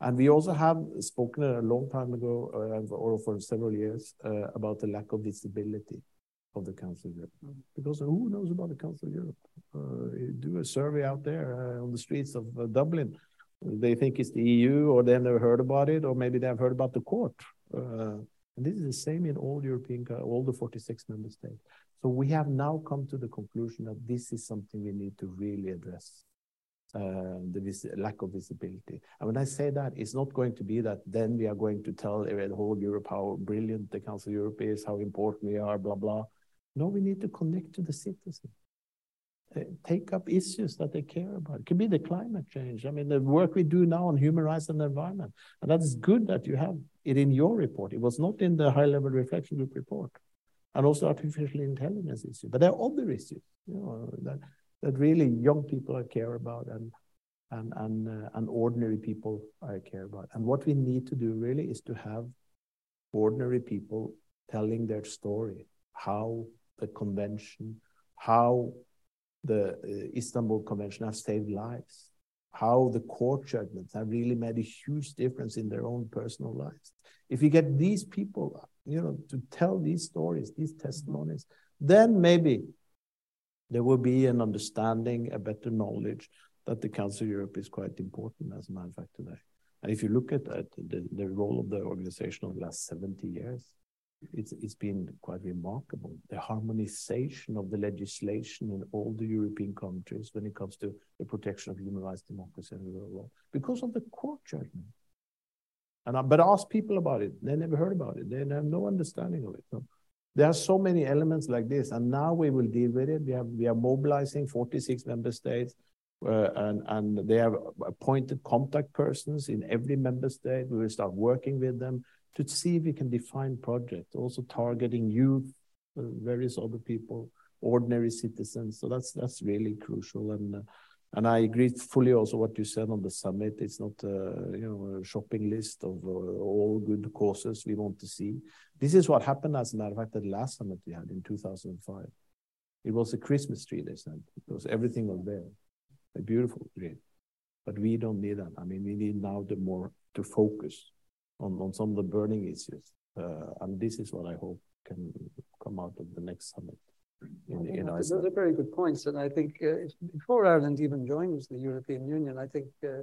And we also have spoken a long time ago, uh, or for several years, uh, about the lack of visibility of the Council of Europe. Mm. Because who knows about the Council of Europe? Uh, do a survey out there uh, on the streets of uh, Dublin. They think it's the EU, or they've never heard about it, or maybe they have heard about the court. Uh, and this is the same in all European, all the 46 member states. So we have now come to the conclusion that this is something we need to really address. Uh, the lack of visibility. And when I say that, it's not going to be that then we are going to tell the whole Europe how brilliant the Council of Europe is, how important we are, blah, blah. No, we need to connect to the citizen. Uh, take up issues that they care about. It could be the climate change. I mean, the work we do now on human rights and the environment. And that's good that you have it in your report. It was not in the high level reflection group report. And also artificial intelligence issue. But there are other issues, you know, that that really young people I care about and and and, uh, and ordinary people I care about. And what we need to do really is to have ordinary people telling their story, how the convention, how the uh, Istanbul Convention has saved lives, how the court judgments have really made a huge difference in their own personal lives. If you get these people, you know, to tell these stories, these testimonies, then maybe there will be an understanding, a better knowledge that the Council of Europe is quite important as a matter of fact today. And if you look at the, the role of the organization over the last 70 years, it's, it's been quite remarkable. The harmonization of the legislation in all the European countries when it comes to the protection of human rights, democracy, and rule of law, because of the court judgment. And I, but ask people about it; they never heard about it. They have no understanding of it. So there are so many elements like this, and now we will deal with it. We have we are mobilizing 46 member states, uh, and and they have appointed contact persons in every member state. We will start working with them to see if we can define projects, also targeting youth, uh, various other people, ordinary citizens. So that's that's really crucial and. Uh, and I agree fully also what you said on the summit. It's not a, you know, a shopping list of uh, all good causes we want to see. This is what happened, as a matter of fact, at the last summit we had in 2005. It was a Christmas tree, they said, because everything was there. A beautiful tree. but we don't need that. I mean, we need now the more to focus on, on some of the burning issues. Uh, and this is what I hope can come out of the next summit. In, in Those are very good points. And I think uh, before Ireland even joins the European Union, I think uh,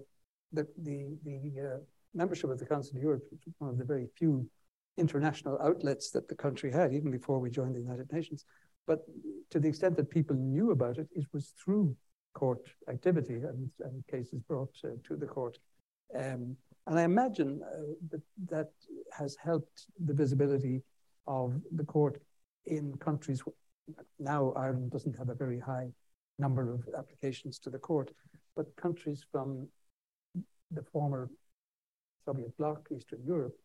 the, the, the uh, membership of the Council of Europe was one of the very few international outlets that the country had, even before we joined the United Nations. But to the extent that people knew about it, it was through court activity and, and cases brought uh, to the court. Um, and I imagine uh, that that has helped the visibility of the court in countries. Now, Ireland doesn't have a very high number of applications to the court, but countries from the former Soviet bloc, Eastern Europe,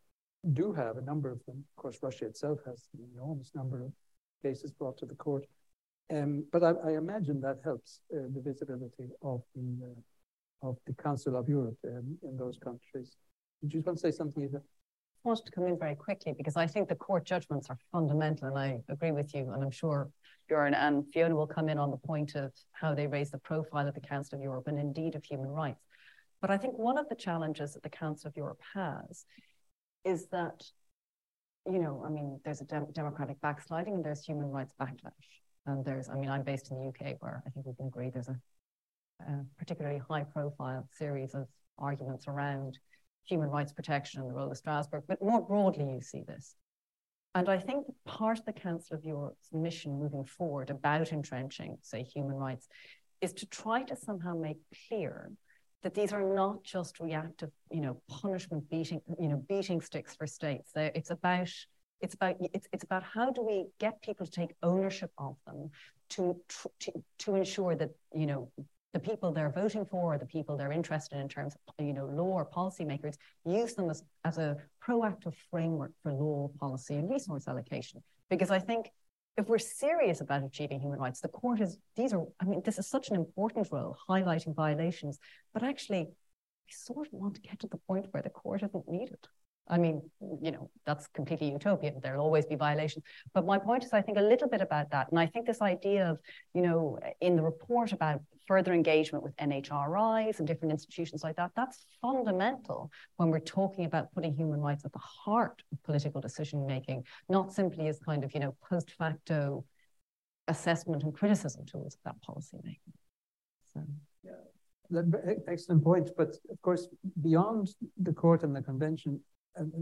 do have a number of them. Of course, Russia itself has an enormous number of cases brought to the court. Um, but I, I, imagine that helps uh, the visibility of the uh, of the Council of Europe um, in those countries. Did you want to say something, Aoife? Wanted to come in very quickly because I think the court judgments are fundamental, and I agree with you. And I'm sure Bjorn and Fiona will come in on the point of how they raise the profile of the Council of Europe and indeed of human rights. But I think one of the challenges that the Council of Europe has is that, you know, I mean, there's a de- democratic backsliding and there's human rights backlash. And there's, I mean, I'm based in the UK where I think we can agree there's a, a particularly high profile series of arguments around human rights protection and the role of Strasbourg. But more broadly, you see this. And I think part of the Council of Europe's mission moving forward about entrenching, say, human rights, is to try to somehow make clear that these are not just reactive, you know, punishment beating, you know, beating sticks for states. They're, it's about it's about it's, it's about how do we get people to take ownership of them to, to to ensure that you know the people they're voting for, or the people they're interested in terms of you know law or policymakers, use them as, as a proactive framework for law, policy, and resource allocation. Because I think if we're serious about achieving human rights, the court is, these are, I mean, this is such an important role, highlighting violations, but actually, we sort of want to get to the point where the court isn't needed. I mean, you know, that's completely utopian. There'll always be violations. But my point is, I think a little bit about that. And I think this idea of, you know, in the report about further engagement with NHRIs and different institutions like that, that's fundamental when we're talking about putting human rights at the heart of political decision making, not simply as kind of, you know, post facto assessment and criticism tools of that policy making. So. Excellent point. But of course, beyond the court and the convention,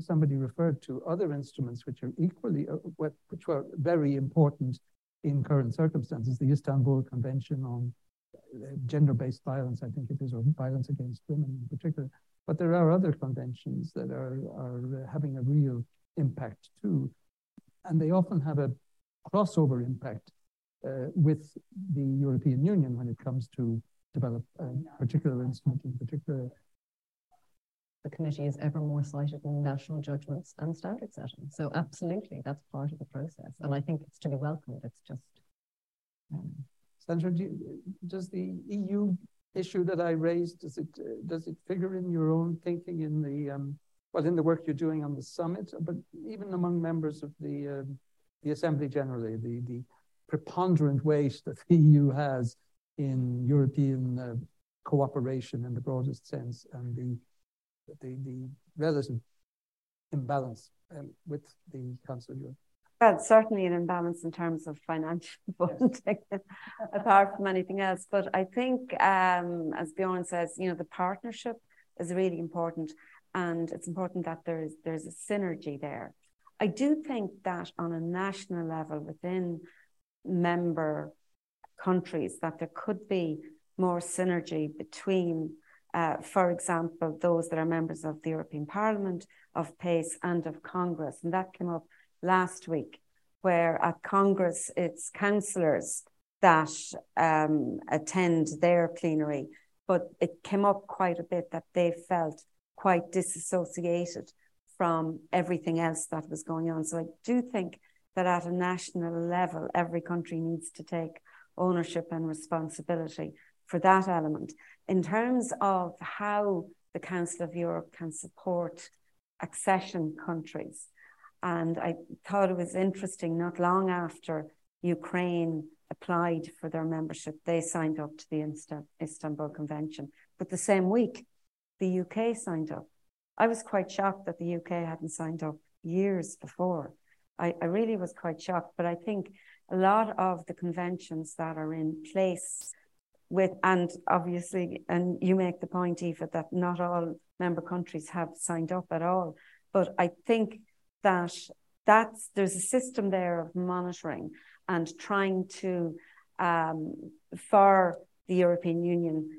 somebody referred to other instruments which are equally, uh, which were very important in current circumstances. The Istanbul Convention on uh, gender-based violence, I think it is, or violence against women in particular. But there are other conventions that are, are uh, having a real impact too. And they often have a crossover impact uh, with the European Union when it comes to develop a particular instrument in particular the committee is ever more cited in national judgments and standard setting. So absolutely, that's part of the process. And I think it's to be welcomed. It's just... Um, Sandra, do you, does the EU issue that I raised, does it, uh, does it figure in your own thinking in the, um, well, in the work you're doing on the summit, but even among members of the, uh, the Assembly generally, the, the preponderant weight that the EU has in European uh, cooperation in the broadest sense and the the, the relative imbalance um, with the Council of Europe? Well, certainly an imbalance in terms of financial (laughs) funding, yes. apart from anything else. But I think, um, as Bjorn says, you know, the partnership is really important, and it's important that there's there's a synergy there. I do think that on a national level within member countries, that there could be more synergy between uh, for example, those that are members of the European Parliament, of PACE, and of Congress. And that came up last week, where at Congress it's councillors that um, attend their plenary, but it came up quite a bit that they felt quite disassociated from everything else that was going on. So I do think that at a national level, every country needs to take ownership and responsibility for that element. In terms of how the Council of Europe can support accession countries, and I thought it was interesting not long after Ukraine applied for their membership, they signed up to the Istanbul Convention. But the same week, the UK signed up. I was quite shocked that the UK hadn't signed up years before. I, I really was quite shocked, but I think a lot of the conventions that are in place with, and obviously, and you make the point, Aoife, that not all member countries have signed up at all. But I think that that's there's a system there of monitoring and trying to um, for the European Union,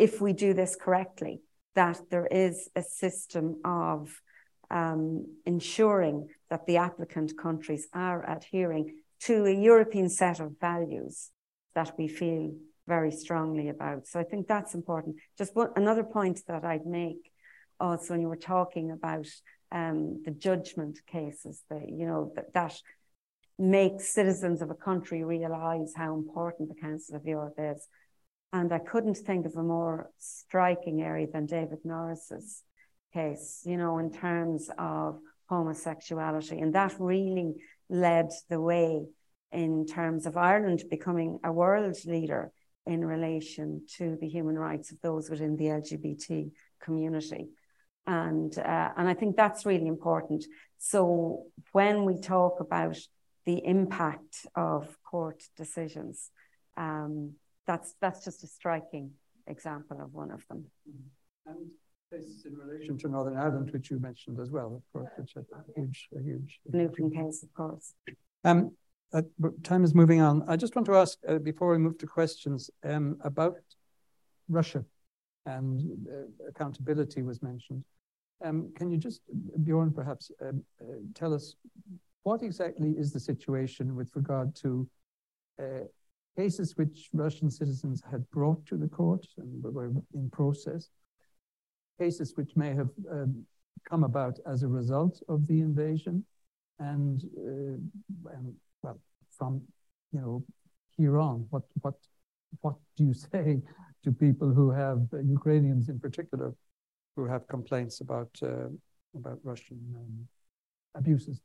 if we do this correctly, that there is a system of um, ensuring that the applicant countries are adhering to a European set of values that we feel very strongly about. So I think that's important. Just one, another point that I'd make also when you were talking about um, the judgment cases, that you know that that makes citizens of a country realize how important the Council of Europe is. And I couldn't think of a more striking area than David Norris's case, you know, in terms of homosexuality. And that really led the way in terms of Ireland becoming a world leader in relation to the human rights of those within the LGBT community. And, uh, and I think that's really important. So when we talk about the impact of court decisions, um, that's, that's just a striking example of one of them. And this is in relation to Northern Ireland, which you mentioned as well, of course, which is a huge, a huge. Dudgeon case, of course. Um, uh, time is moving on. I just want to ask, uh, before we move to questions, um, about Russia and uh, accountability was mentioned. Um, can you just, Bjorn, perhaps um, uh, tell us what exactly is the situation with regard to uh, cases which Russian citizens had brought to the court and were in process, cases which may have um, come about as a result of the invasion, and, and well, from you know here on, what what what do you (laughs) say to people who have uh, Ukrainians in particular who have complaints about uh, about Russian um, abuses?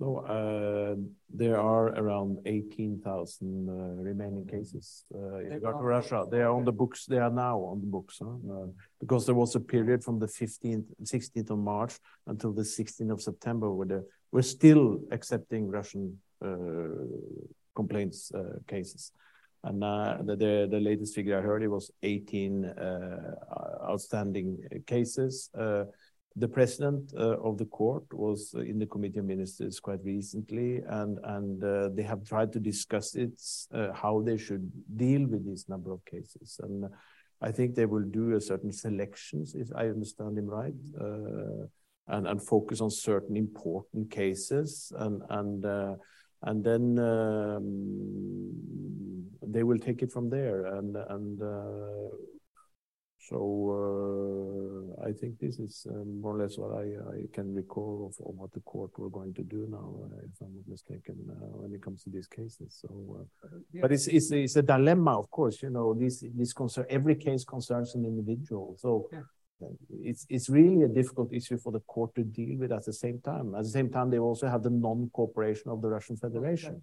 So uh, there are around 18,000 uh, remaining cases uh, in regard to Russia. They are on the books. They are now on the books huh? Uh, because there was a period from the 15th, 16th of March until the 16th of September where they were still accepting Russian uh, complaints uh, cases. And the, the, latest figure I heard it was 18 outstanding cases. The president uh, of the court was in the committee of ministers quite recently, and and uh, they have tried to discuss it uh, how they should deal with this number of cases, and I think they will do a certain selections, if I understand him right, uh, and and focus on certain important cases, and and uh, and then um, they will take it from there, and and uh, so uh, I think this is more or less what I, I can recall of, of, what the court were going to do now, if I'm not mistaken, when it comes to these cases. So, yeah. but it's, it's it's a dilemma, of course. You know, this this concern every case concerns an individual. So. Yeah. It's it's really a difficult issue for the court to deal with at the same time. At the same time, they also have the non-cooperation of the Russian Federation.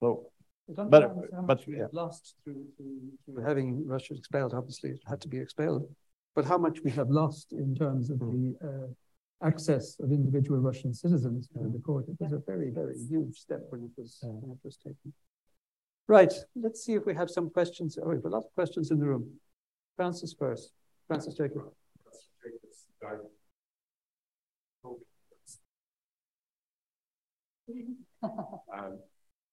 So but but we yeah. lost through, through, through, having Russia expelled. Obviously, it had to be expelled. But how much we have lost in terms of the uh, access of individual Russian citizens to the court. It was a very, very huge step when it was, when it was taken. Right. Let's see if we have some questions. Oh, we have a lot of questions in the room. Francis first. Francis Jacob. Um,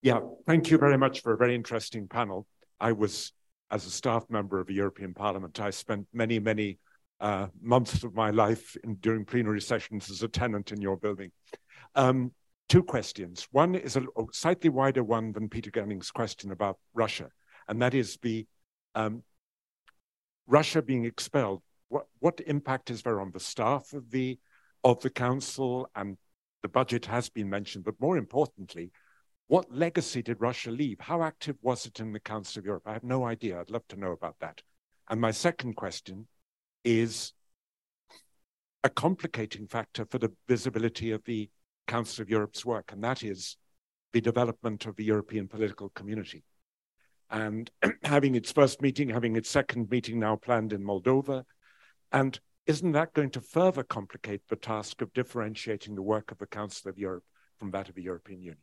yeah, thank you very much for a very interesting panel. I was, as a staff member of the European Parliament, I spent many, many uh, months of my life in, during plenary sessions as a tenant in your building. Um, two questions. One is a, slightly wider one than Peter Genning's question about Russia, and that is the um, Russia being expelled. What, what impact is there on the staff of the of the council and the budget has been mentioned, but more importantly, what legacy did Russia leave? How active was it in the Council of Europe? I have no idea. I'd love to know about that. And my second question is a complicating factor for the visibility of the Council of Europe's work, and that is the development of the European political community. And (clears throat) having its first meeting, having its second meeting now planned in Moldova. And isn't that going to further complicate the task of differentiating the work of the Council of Europe from that of the European Union?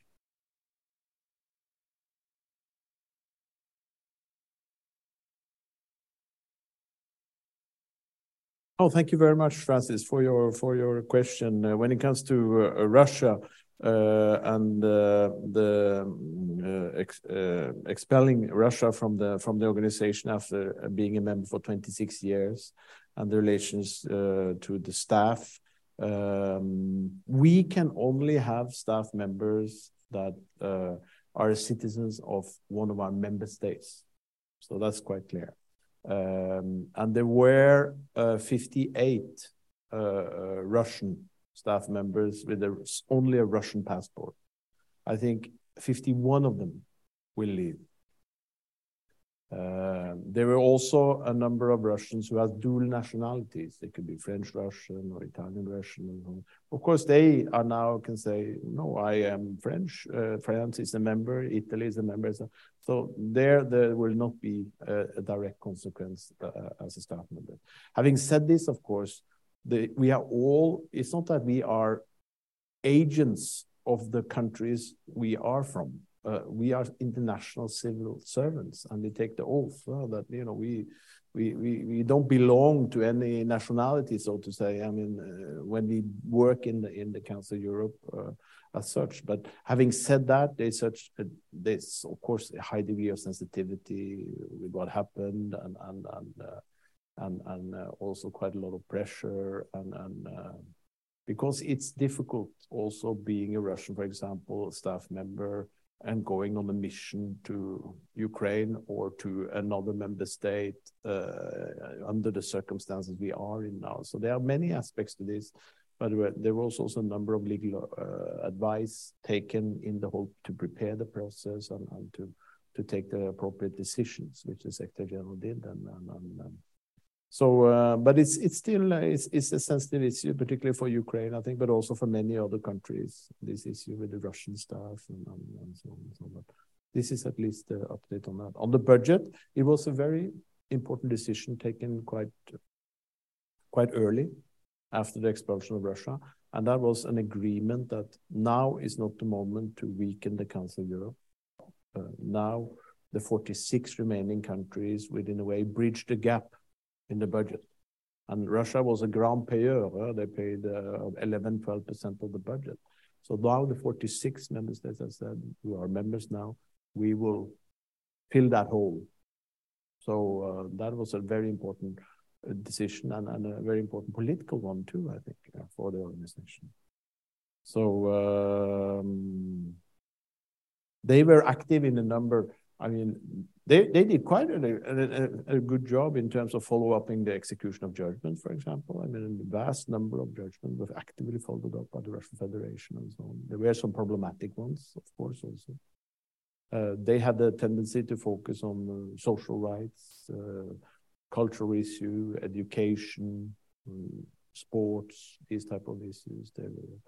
Oh, thank you very much, Francis, for your for your question. Uh, when it comes to uh, Russia uh, and uh, the uh, ex uh, expelling Russia from the from the organization after being a member for 26 years, and the relations to the staff, um, we can only have staff members that are citizens of one of our member states. So that's quite clear. Um, and there were uh, 58 uh, uh, Russian staff members with a, only a Russian passport. I think 51 of them will leave. Uh, there were also a number of Russians who had dual nationalities. They could be French Russian or Italian Russian. Of course, they are now can say, no, I am French. Uh, France is a member. Italy is a member. So, so there, there will not be a, a direct consequence uh, as a staff member. Having said this, of course, the, we are all. It's not that we are agents of the countries we are from uh, we are international civil servants and we take the oath uh, that you know we, we we we don't belong to any nationality so to say. I mean uh, when we work in the in the council of europe uh, as such. But having said that there's such a, there's of course a high degree of sensitivity with what happened and and and uh, and, and uh, also quite a lot of pressure and and because it's difficult also being a russian for example staff member and going on a mission to Ukraine or to another member state uh, under the circumstances we are in now. So there are many aspects to this, but there was also a number of legal uh, advice taken in the hope to prepare the process and, and, to to take the appropriate decisions, which the Secretary General did, and, and, and so, uh, but it's still uh, a sensitive issue, particularly for Ukraine, I think, but also for many other countries. This issue with the Russian staff and, so on and so on. This is at least the update on that. On the budget, it was a very important decision taken quite early after the expulsion of Russia, and that was an agreement that now is not the moment to weaken the Council of Europe. Uh, now, the 46 remaining countries, within a way, bridge the gap in the budget. And Russia was a grand payer. They paid uh, 11, 12% of the budget. So now the 46 member states have said, who are members now, we will fill that hole. So uh, that was a very important uh, decision and, and, a very important political one too, I think, uh, for the organization. So um, they were active in a number I mean, they, they did quite a, a, a, good job in terms of follow-upping the execution of judgments, for example. I mean, a vast number of judgments were actively followed up by the Russian Federation and so on. There were some problematic ones, of course, also. Uh, they had a tendency to focus on uh, social rights, uh, cultural issue, education, um, sports, these type of issues. They were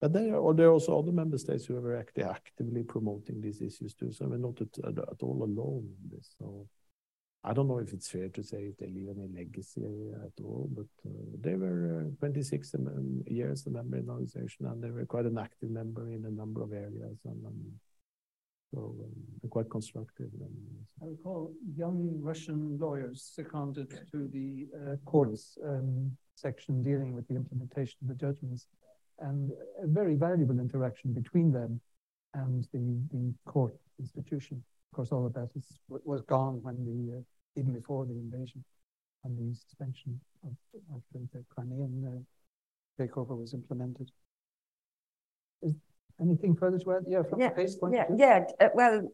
but there are, there are also other member states who are acti actively promoting these issues too. So we're not at, at, all alone in this. So I don't know if it's fair to say if they leave any legacy at all, but uh, they were uh, 26 years a member in the organization, and they were quite an active member in a number of areas, and, and so um, quite constructive. I recall young Russian lawyers seconded to the uh, courts um, section dealing with the implementation of the judgments and a very valuable interaction between them and the, the court institution. Of course, all of that is, was gone when the, uh, even before the invasion and the suspension of, after the Crimean uh, takeover was implemented. Is anything further to add? Yeah, from yeah, the point yeah, yeah. Uh, well,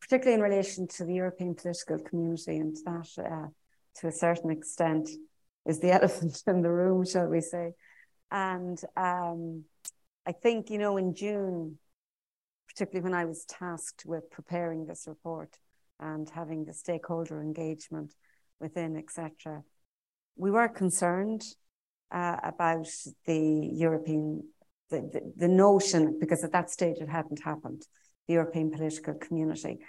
particularly in relation to the European political community, and that, uh, to a certain extent, is the (laughs) elephant in the room, shall we say? And um, I think, you know, in June, particularly when I was tasked with preparing this report and having the stakeholder engagement within, etc., we were concerned uh, about the European, the, the, the, notion, because at that stage it hadn't happened, the European political community.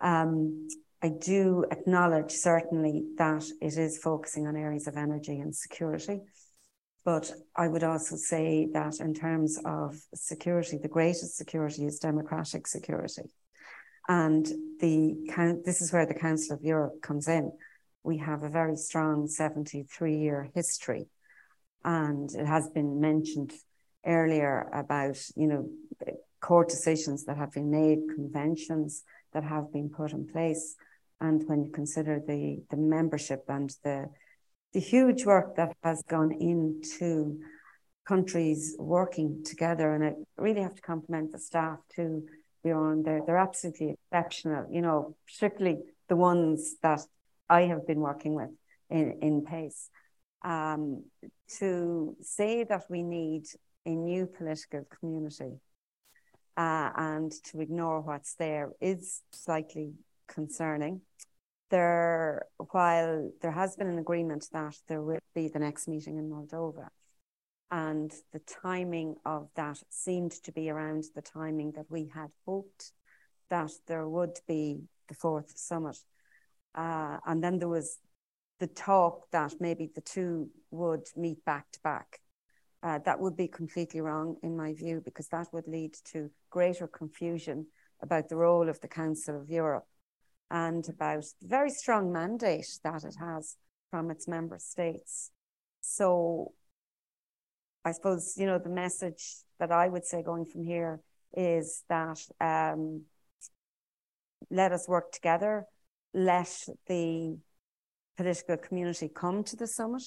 Um, I do acknowledge certainly that it is focusing on areas of energy and security. But I would also say that in terms of security, the greatest security is democratic security. And the this is where the Council of Europe comes in. We have a very strong 73 year history. And it has been mentioned earlier about, you know, court decisions that have been made, conventions that have been put in place. And when you consider the, the membership and the, the huge work that has gone into countries working together, and I really have to compliment the staff too, beyond they're, they're absolutely exceptional, you know, particularly the ones that I have been working with in, in PACE. Um, to say that we need a new political community uh, and to ignore what's there is slightly concerning. There, while there has been an agreement that there will be the next meeting in Moldova, and the timing of that seemed to be around the timing that we had hoped that there would be the fourth summit. Uh, and then there was the talk that maybe the two would meet back to back. Uh, that would be completely wrong, in my view, because that would lead to greater confusion about the role of the Council of Europe and about the very strong mandate that it has from its member states. So, I suppose, you know, the message that I would say going from here is that um, let us work together, let the political community come to the summit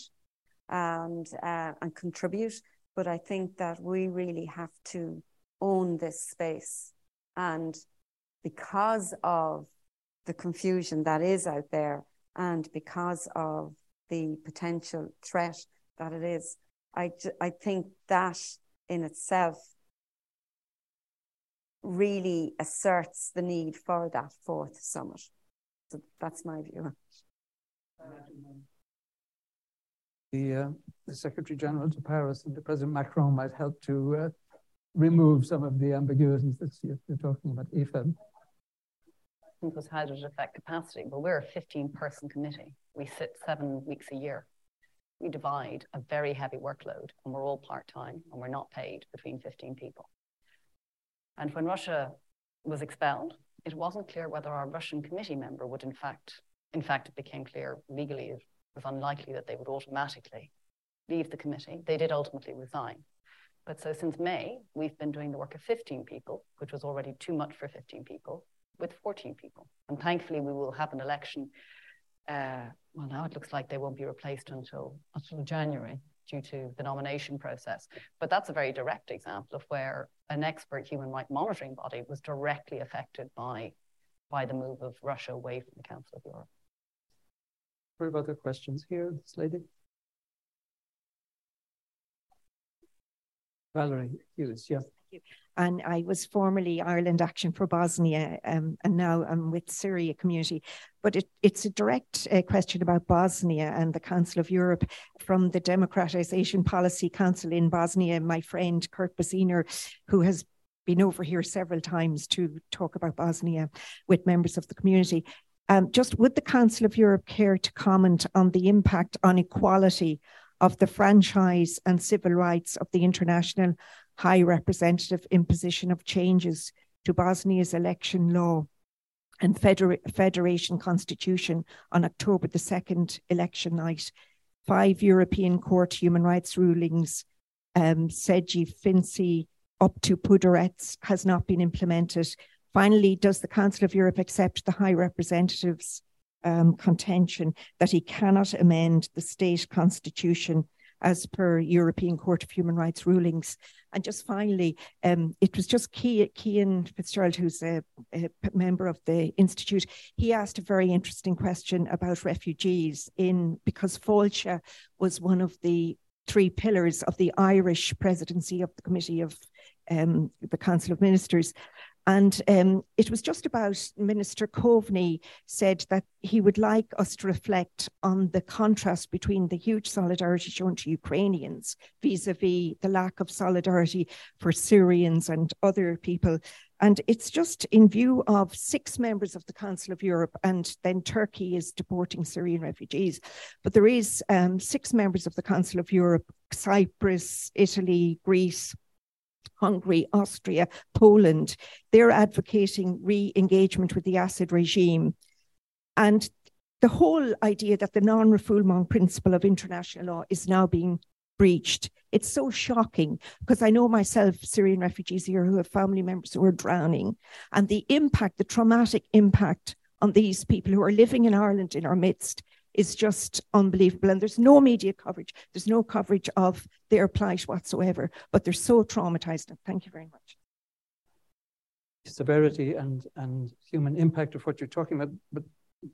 and uh, and contribute. But I think that we really have to own this space, and because of the confusion that is out there, and because of the potential threat that it is, I I think that in itself really asserts the need for that fourth summit. So that's my view. the, uh, the Secretary General to Paris and the President Macron might help to uh, remove some of the ambiguities that you're talking about, Aoife. Was how does it affect capacity? Well, we're a 15 person committee. We sit seven weeks a year. We divide a very heavy workload, and we're all part time and we're not paid between 15 people. And when Russia was expelled, it wasn't clear whether our Russian committee member would, in fact, in fact, it became clear legally it was unlikely that they would automatically leave the committee. They did ultimately resign. But so since May, we've been doing the work of 15 people, which was already too much for 15 people, with 14 people. And thankfully, we will have an election. Uh, well, now it looks like they won't be replaced until, until January due to the nomination process. But that's a very direct example of where an expert human rights monitoring body was directly affected by, by the move of Russia away from the Council of Europe of other questions here, this lady. Valerie Hughes, yeah. And I was formerly Ireland Action for Bosnia, um, and now I'm with Syria Community. But it, it's a direct uh, question about Bosnia and the Council of Europe from the Democratization Policy Council in Bosnia. My friend Kurt Bassuener, who has been over here several times to talk about Bosnia with members of the community, um, just would the Council of Europe care to comment on the impact on equality of the franchise and civil rights of the International High Representative imposition of changes to Bosnia's election law and feder- federation constitution on October the 2nd election night? Five European Court human rights rulings, um, Sejdić, Finci, up to Podgorets, has not been implemented Finally, does the Council of Europe accept the High Representative's um, contention that he cannot amend the state constitution as per European Court of Human Rights rulings? And just finally, um, it was just Cian Fitzgerald, who's a, a, member of the Institute, he asked a very interesting question about refugees in because Fáilte was one of the three pillars of the Irish presidency of the Committee of um, the Council of Ministers. And um, it was just about Minister Coveney said that he would like us to reflect on the contrast between the huge solidarity shown to Ukrainians vis a vis the lack of solidarity for Syrians and other people And it's just in view of six members of the Council of Europe, and then Turkey is deporting Syrian refugees. But there is um, six members of the Council of Europe: Cyprus, Italy, Greece, Hungary, Austria, Poland. They're advocating re-engagement with the Assad regime, and the whole idea that the non-refoulement principle of international law is now being breached. It's so shocking because I know myself, Syrian refugees here who have family members who are drowning, and the impact, the traumatic impact on these people who are living in Ireland in our midst is just unbelievable. And there's no media coverage, there's no coverage of their plight whatsoever, but they're so traumatized. Thank you very much. Severity and, and human impact of what you're talking about, but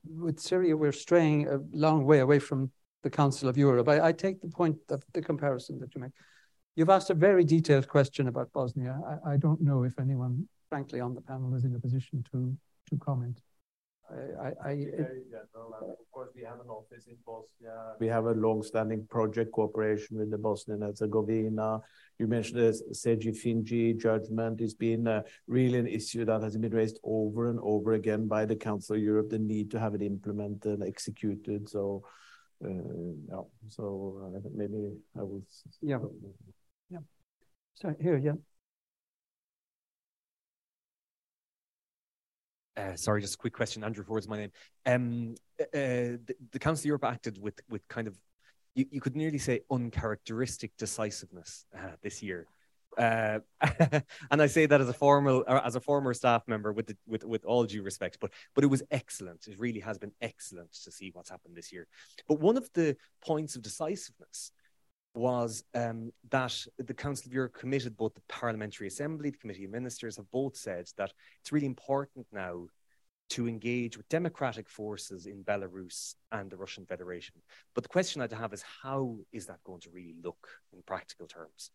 with Syria, we're straying a long way away from the Council of Europe. I, I take the point of the comparison that you make. You've asked a very detailed question about Bosnia. I, I don't know if anyone, frankly, on the panel is in a position to to comment. I, I, it, of course, we have an office in Bosnia. We have a long-standing project cooperation with the Bosnian Herzegovina. You mentioned the Sejdić Finci judgment. It's been uh, really an issue that has been raised over and over again by the Council of Europe. The need to have it implemented, executed. So, uh, yeah. So uh, maybe I will. Yeah. Yeah. So here, yeah. Uh, sorry, just a quick question. Andrew Ford's my name. Um, uh, the, the, Council of Europe acted with with kind of you, you could nearly say uncharacteristic decisiveness uh, this year. Uh, (laughs) and I say that as a formal as a former staff member with the, with with all due respect, but but it was excellent. It really has been excellent to see what's happened this year. But one of the points of decisiveness was um, that the Council of Europe committed, both the Parliamentary Assembly, the Committee of Ministers have both said that it's really important now to engage with democratic forces in Belarus and the Russian Federation. But the question I'd have is how is that going to really look in practical terms?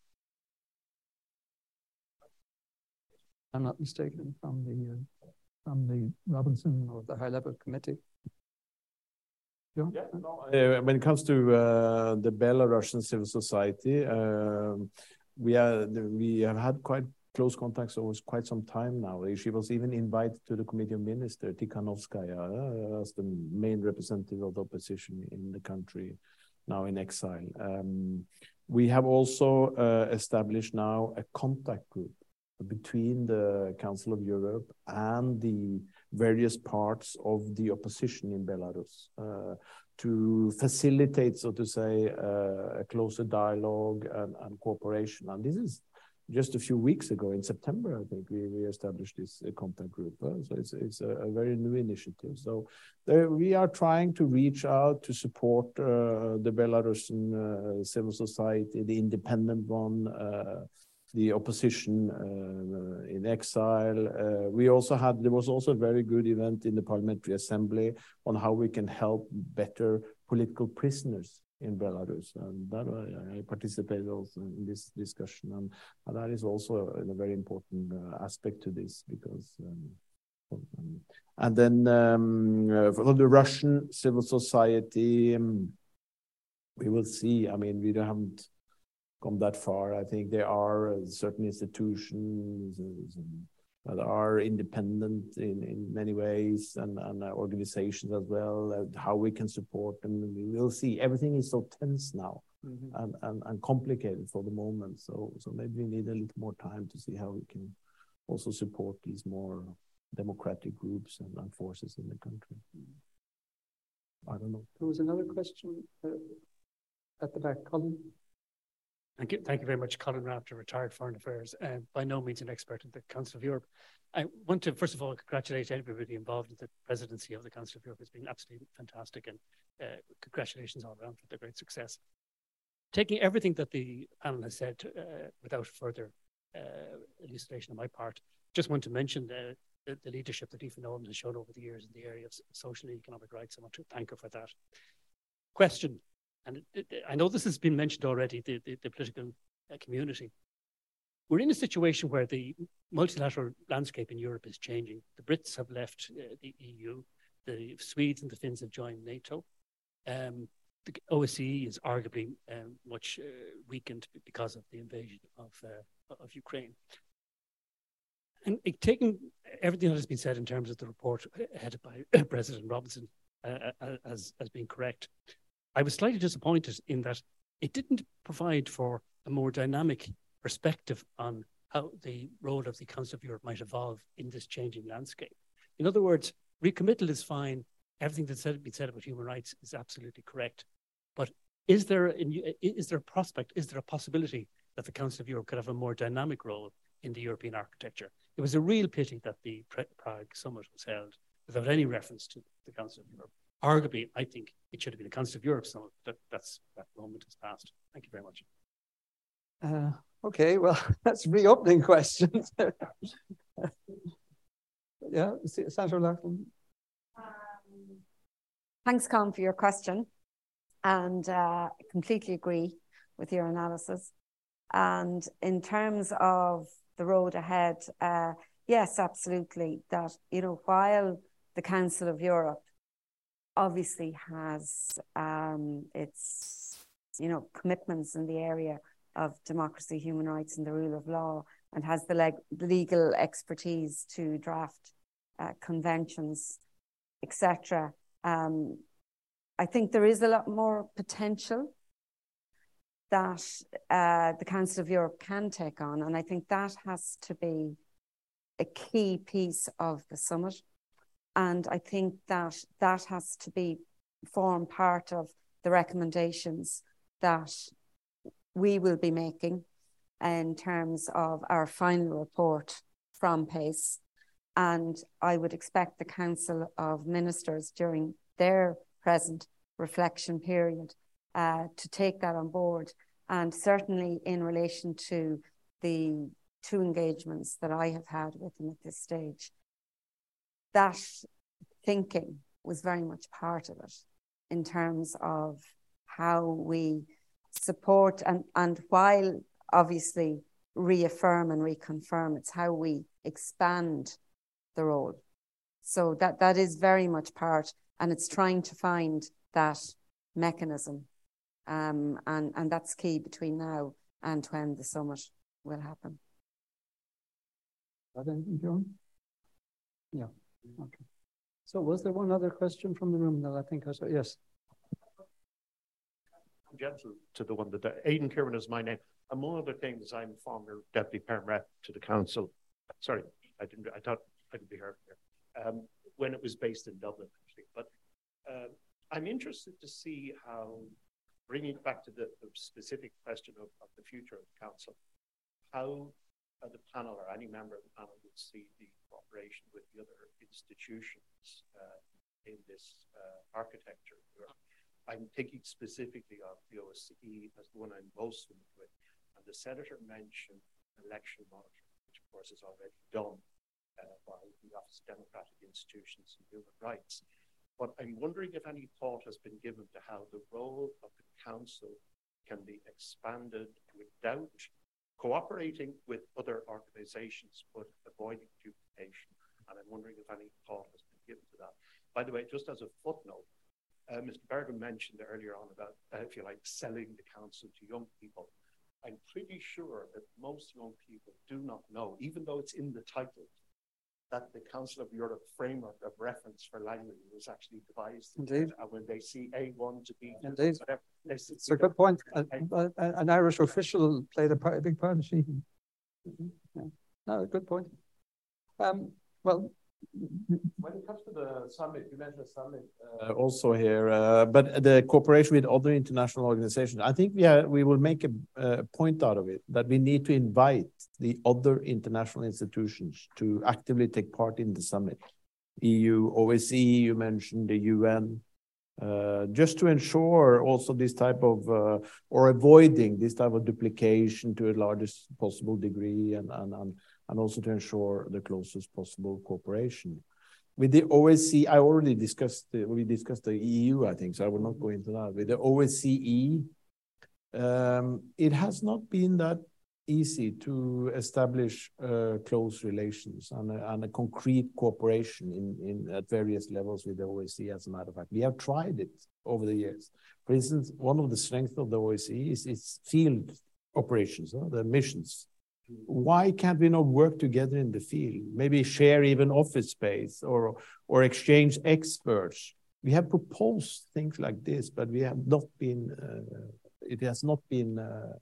I'm not mistaken from the uh, from the Robinson or the high level committee. Yeah, no, uh, when it comes to uh, the Belarusian civil society, uh, we are we have had quite close contacts over quite some time now. She was even invited to the Committee of Ministers, Tsikhanouskaya, uh, as the main representative of the opposition in the country, now in exile. Um, we have also uh, established now a contact group between the Council of Europe and the various parts of the opposition in Belarus uh, to facilitate, so to say, uh, a closer dialogue and, and, cooperation. And this is just a few weeks ago, in September, I think we, we established this uh, contact group. Uh, so it's, it's a, a, very new initiative. So there, we are trying to reach out to support uh, the Belarusian uh, civil society, the independent one the opposition uh, in exile. Uh, we also had there was also a very good event in the Parliamentary Assembly on how we can help better political prisoners in Belarus, and that I, participated also in this discussion, and, and that is also a, very important uh, aspect to this because. Um, and then um, uh, for the Russian civil society, um, we will see. I mean, we haven't come that far. I think there are uh, certain institutions that are independent in, in many ways and, and uh, organizations as well, uh, how we can support them. We will see. Everything is so tense now mm -hmm. and, and, and complicated for the moment. So, so maybe we need a little more time to see how we can also support these more democratic groups and, and forces in the country. I don't know. There was another question uh, at the back, Colin. Thank you. Thank you very much, Colin Rafter, retired foreign affairs, uh, by no means an expert in the Council of Europe. I want to, first of all, congratulate everybody involved in the presidency of the Council of Europe. It's been absolutely fantastic, and uh, congratulations all around for the great success. Taking everything that the panel has said uh, without further uh, elucidation on my part, just want to mention the, the, the leadership that Aoife Nolan has shown over the years in the area of social and economic rights. I want to thank her for that. Question and it, it, I know this has been mentioned already, the, the, the political uh, community. We're in a situation where the multilateral landscape in Europe is changing. The Brits have left uh, the EU, the Swedes and the Finns have joined NATO. Um, the OSCE is arguably um, much uh, weakened because of the invasion of, uh, of Ukraine. And taking everything that has been said in terms of the report headed by President Robinson uh, uh, as, as being correct, I was slightly disappointed in that it didn't provide for a more dynamic perspective on how the role of the Council of Europe might evolve in this changing landscape. In other words, recommittal is fine. Everything that's said, been said about human rights is absolutely correct. But is there, is there a prospect, is there a possibility that the Council of Europe could have a more dynamic role in the European architecture? It was a real pity that the Prague summit was held without any reference to the Council of Europe. Arguably, I think it should have been a Council of Europe So That, that's, that moment has passed. Thank you very much. Uh, okay, well, (laughs) that's reopening questions. (laughs) yeah, Senator Loughlin. Um, thanks, Con, for your question. And uh, I completely agree with your analysis. And in terms of the road ahead, uh, yes, absolutely. That, you know, while the Council of Europe obviously has um, its, you know, commitments in the area of democracy, human rights, and the rule of law, and has the leg- legal expertise to draft uh, conventions, etc. Um, I think there is a lot more potential that uh, the Council of Europe can take on, and I think that has to be a key piece of the summit. And I think that that has to be form part of the recommendations that we will be making in terms of our final report from PACE. And I would expect the Council of Ministers during their present reflection period uh, to take that on board. And certainly in relation to the two engagements that I have had with them at this stage, that thinking was very much part of it in terms of how we support and, and while obviously reaffirm and reconfirm, it's how we expand the role. So that that is very much part, and it's trying to find that mechanism. Um, and, and that's key between now and when the summit will happen. anything, John? Yeah. Okay. So was there one other question from the room that I think I saw? Yes. Gentle to the one that Aidan Kieran is my name. Among other things, I'm former deputy perm rep to the council. Sorry, I didn't. I thought I could be heard here. Um, when it was based in Dublin, actually. But uh, I'm interested to see how, bringing it back to the, the specific question of, of, the future of the council, how uh, the panel or any member of the panel would see the cooperation with the other institutions uh, in this uh, architecture. I'm thinking specifically of the OSCE as the one I'm most familiar with. And the senator mentioned election monitoring, which of course is already done uh, by the Office of Democratic Institutions and Human Rights. But I'm wondering if any thought has been given to how the role of the Council can be expanded without cooperating with other organizations but avoiding duplication. And I'm wondering if any thought has been given to that. By the way, just as a footnote, uh, Mr. Bergin mentioned earlier on about, uh, if you like, selling the council to young people. I'm pretty sure that most young people do not know, even though it's in the title, that the Council of Europe framework of reference for language was actually devised. Indeed. And when they see A1 to B2, Indeed. whatever, it's a good point. an Irish official played a, part, a big part in she. Yeah. No, good point. Um, well, when it comes to the summit, you mentioned summit uh, also here, uh, but the cooperation with other international organizations, I think we, are, we will make a, a, point out of it that we need to invite the other international institutions to actively take part in the summit. EU, OSCE, you mentioned the UN, uh, just to ensure also this type of, uh, or avoiding this type of duplication to a largest possible degree and, and, and and also to ensure the closest possible cooperation. With the OSCE, I already discussed, the, we discussed the EU, I think, so I will not go into that. With the OSCE, um, it has not been that easy to establish uh, close relations and a, and a concrete cooperation in, in at various levels with the OSCE. As a matter of fact, we have tried it over the years. For instance, one of the strengths of the OSCE is its field operations, uh, the missions Why can't we not work together in the field? Maybe share even office space or or exchange experts. We have proposed things like this, but we have not been. Uh, it has not been uh,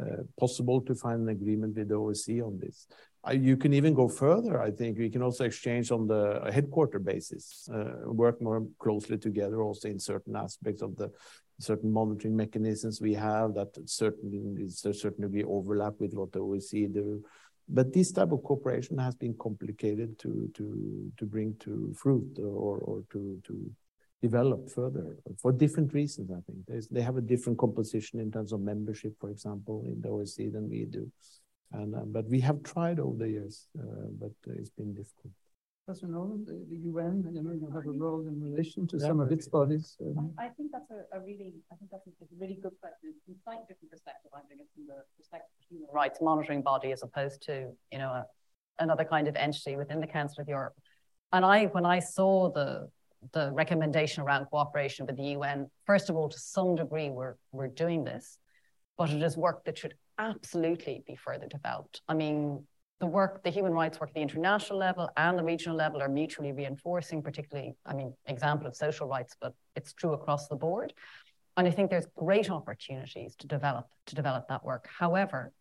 uh, possible to find an agreement with the OSCE on this. You can even go further. I think we can also exchange on the headquarter basis, uh, work more closely together also in certain aspects of the certain monitoring mechanisms we have that certainly is a certain degree overlap with what the OSCE do. But this type of cooperation has been complicated to to to bring to fruit or or to to develop further for different reasons. I think There's, they have a different composition in terms of membership, for example, in the OSCE than we do. And uh, but we have tried over the years, uh, but it's been difficult. Professor Nolan, the, the UN, you know, you have a role in relation to yeah, some of its bodies. Um, I, I, think that's a, a, really, I think that's a, really good question. From a slightly different perspective, I think it's from the perspective of human rights monitoring body as opposed to, you know, a, another kind of entity within the Council of Europe. And I, when I saw the the recommendation around cooperation with the UN, first of all, to some degree, we're we're doing this, but it is work that should absolutely be further developed. I mean, the work, the human rights work at the international level and the regional level are mutually reinforcing, particularly, I mean, example of social rights, but it's true across the board. And I think there's great opportunities to develop to develop that work. However,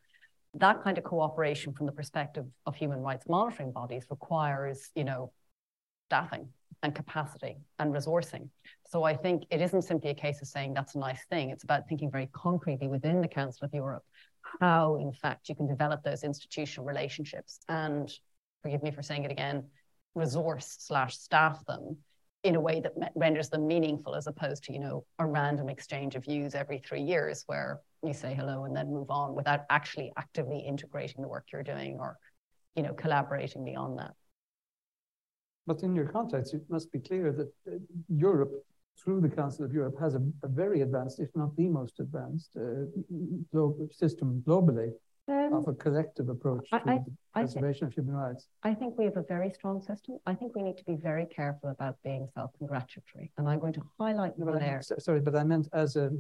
that kind of cooperation from the perspective of human rights monitoring bodies requires, you know, staffing and capacity and resourcing. So I think it isn't simply a case of saying that's a nice thing. It's about thinking very concretely within the Council of Europe how, in fact, you can develop those institutional relationships and, forgive me for saying it again, resource slash staff them in a way that renders them meaningful as opposed to, you know, a random exchange of views every three years where you say hello and then move on without actually actively integrating the work you're doing or, you know, collaborating beyond that. But in your context, it must be clear that uh, Europe through the Council of Europe has a, a very advanced, if not the most advanced, uh, global system globally um, of a collective approach to I, preservation of human rights. I think we have a very strong system. I think we need to be very careful about being self-congratulatory, and I'm going to highlight no, there. Sorry, but I meant as a,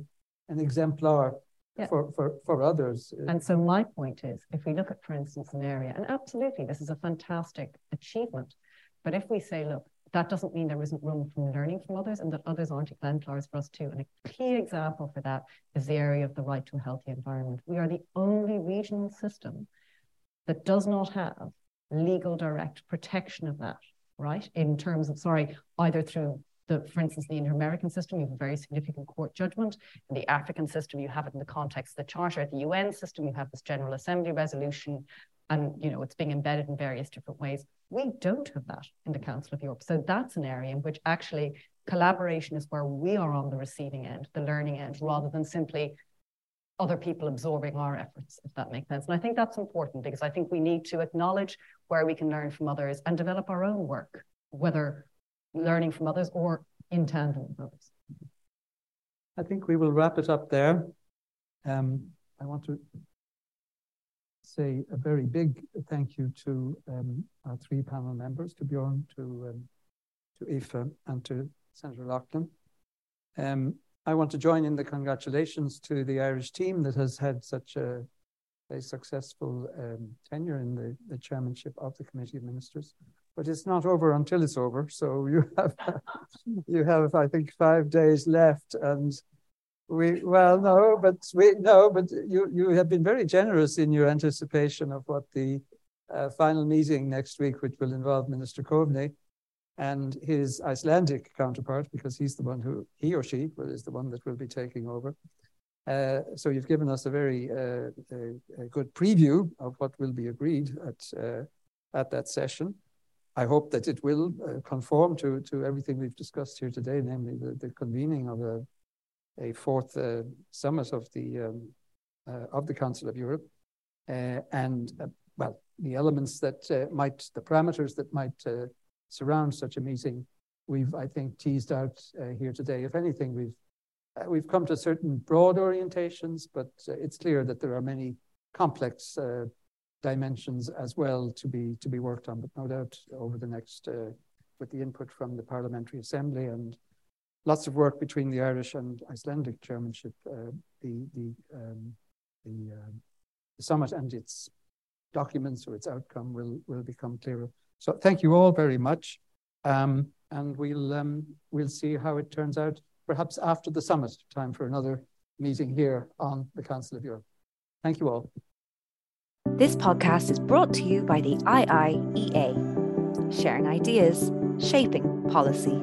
an exemplar yeah. for, for, for others. And so my point is, if we look at, for instance, an area, and absolutely, this is a fantastic achievement, but if we say, look, that doesn't mean there isn't room for learning from others and that others aren't exemplars for us too. And a key example for that is the area of the right to a healthy environment. We are the only regional system that does not have legal direct protection of that, right? In terms of, sorry, either through the, for instance, the inter-American system, you have a very significant court judgment. In the African system, you have it in the context of the Charter. At the UN system, you have this General Assembly resolution, and you know it's being embedded in various different ways. We don't have that in the Council of Europe. So that's an area in which actually collaboration is where we are on the receiving end, the learning end, rather than simply other people absorbing our efforts, if that makes sense. And I think that's important because I think we need to acknowledge where we can learn from others and develop our own work, whether learning from others or in tandem with others. I think we will wrap it up there. Um, I want to say a very big thank you to um, our three panel members, to Bjorn, to um, to Aoife, and to Senator Loughlin. Um, I want to join in the congratulations to the Irish team that has had such a, a successful um, tenure in the, the chairmanship of the Committee of Ministers. But it's not over until it's over. So you (laughs) have, you have, I think, five days left, and we well no, but we no, but you you have been very generous in your anticipation of what the uh, final meeting next week, which will involve Minister Coveney and his Icelandic counterpart, because he's the one who he or she is the one that will be taking over. Uh, so you've given us a very uh, a, a good preview of what will be agreed at uh, at that session. I hope that it will uh, conform to to everything we've discussed here today, namely the, the convening of a a fourth uh, summit of the um, uh, of the Council of Europe, uh, and well, the elements that might, the parameters that might surround such a meeting, we've I think teased out here today. If anything, we've we've come to certain broad orientations, but it's clear that there are many complex dimensions as well to be to be worked on. But no doubt over the next, uh, with the input from the Parliamentary Assembly and lots of work between the Irish and Icelandic chairmanship, uh, the the um, the, uh, the, summit and its documents or its outcome will, will become clearer. So thank you all very much. Um, and we'll, um, we'll see how it turns out, perhaps after the summit, time for another meeting here on the Council of Europe. Thank you all. This podcast is brought to you by the IIEA, sharing ideas, shaping policy.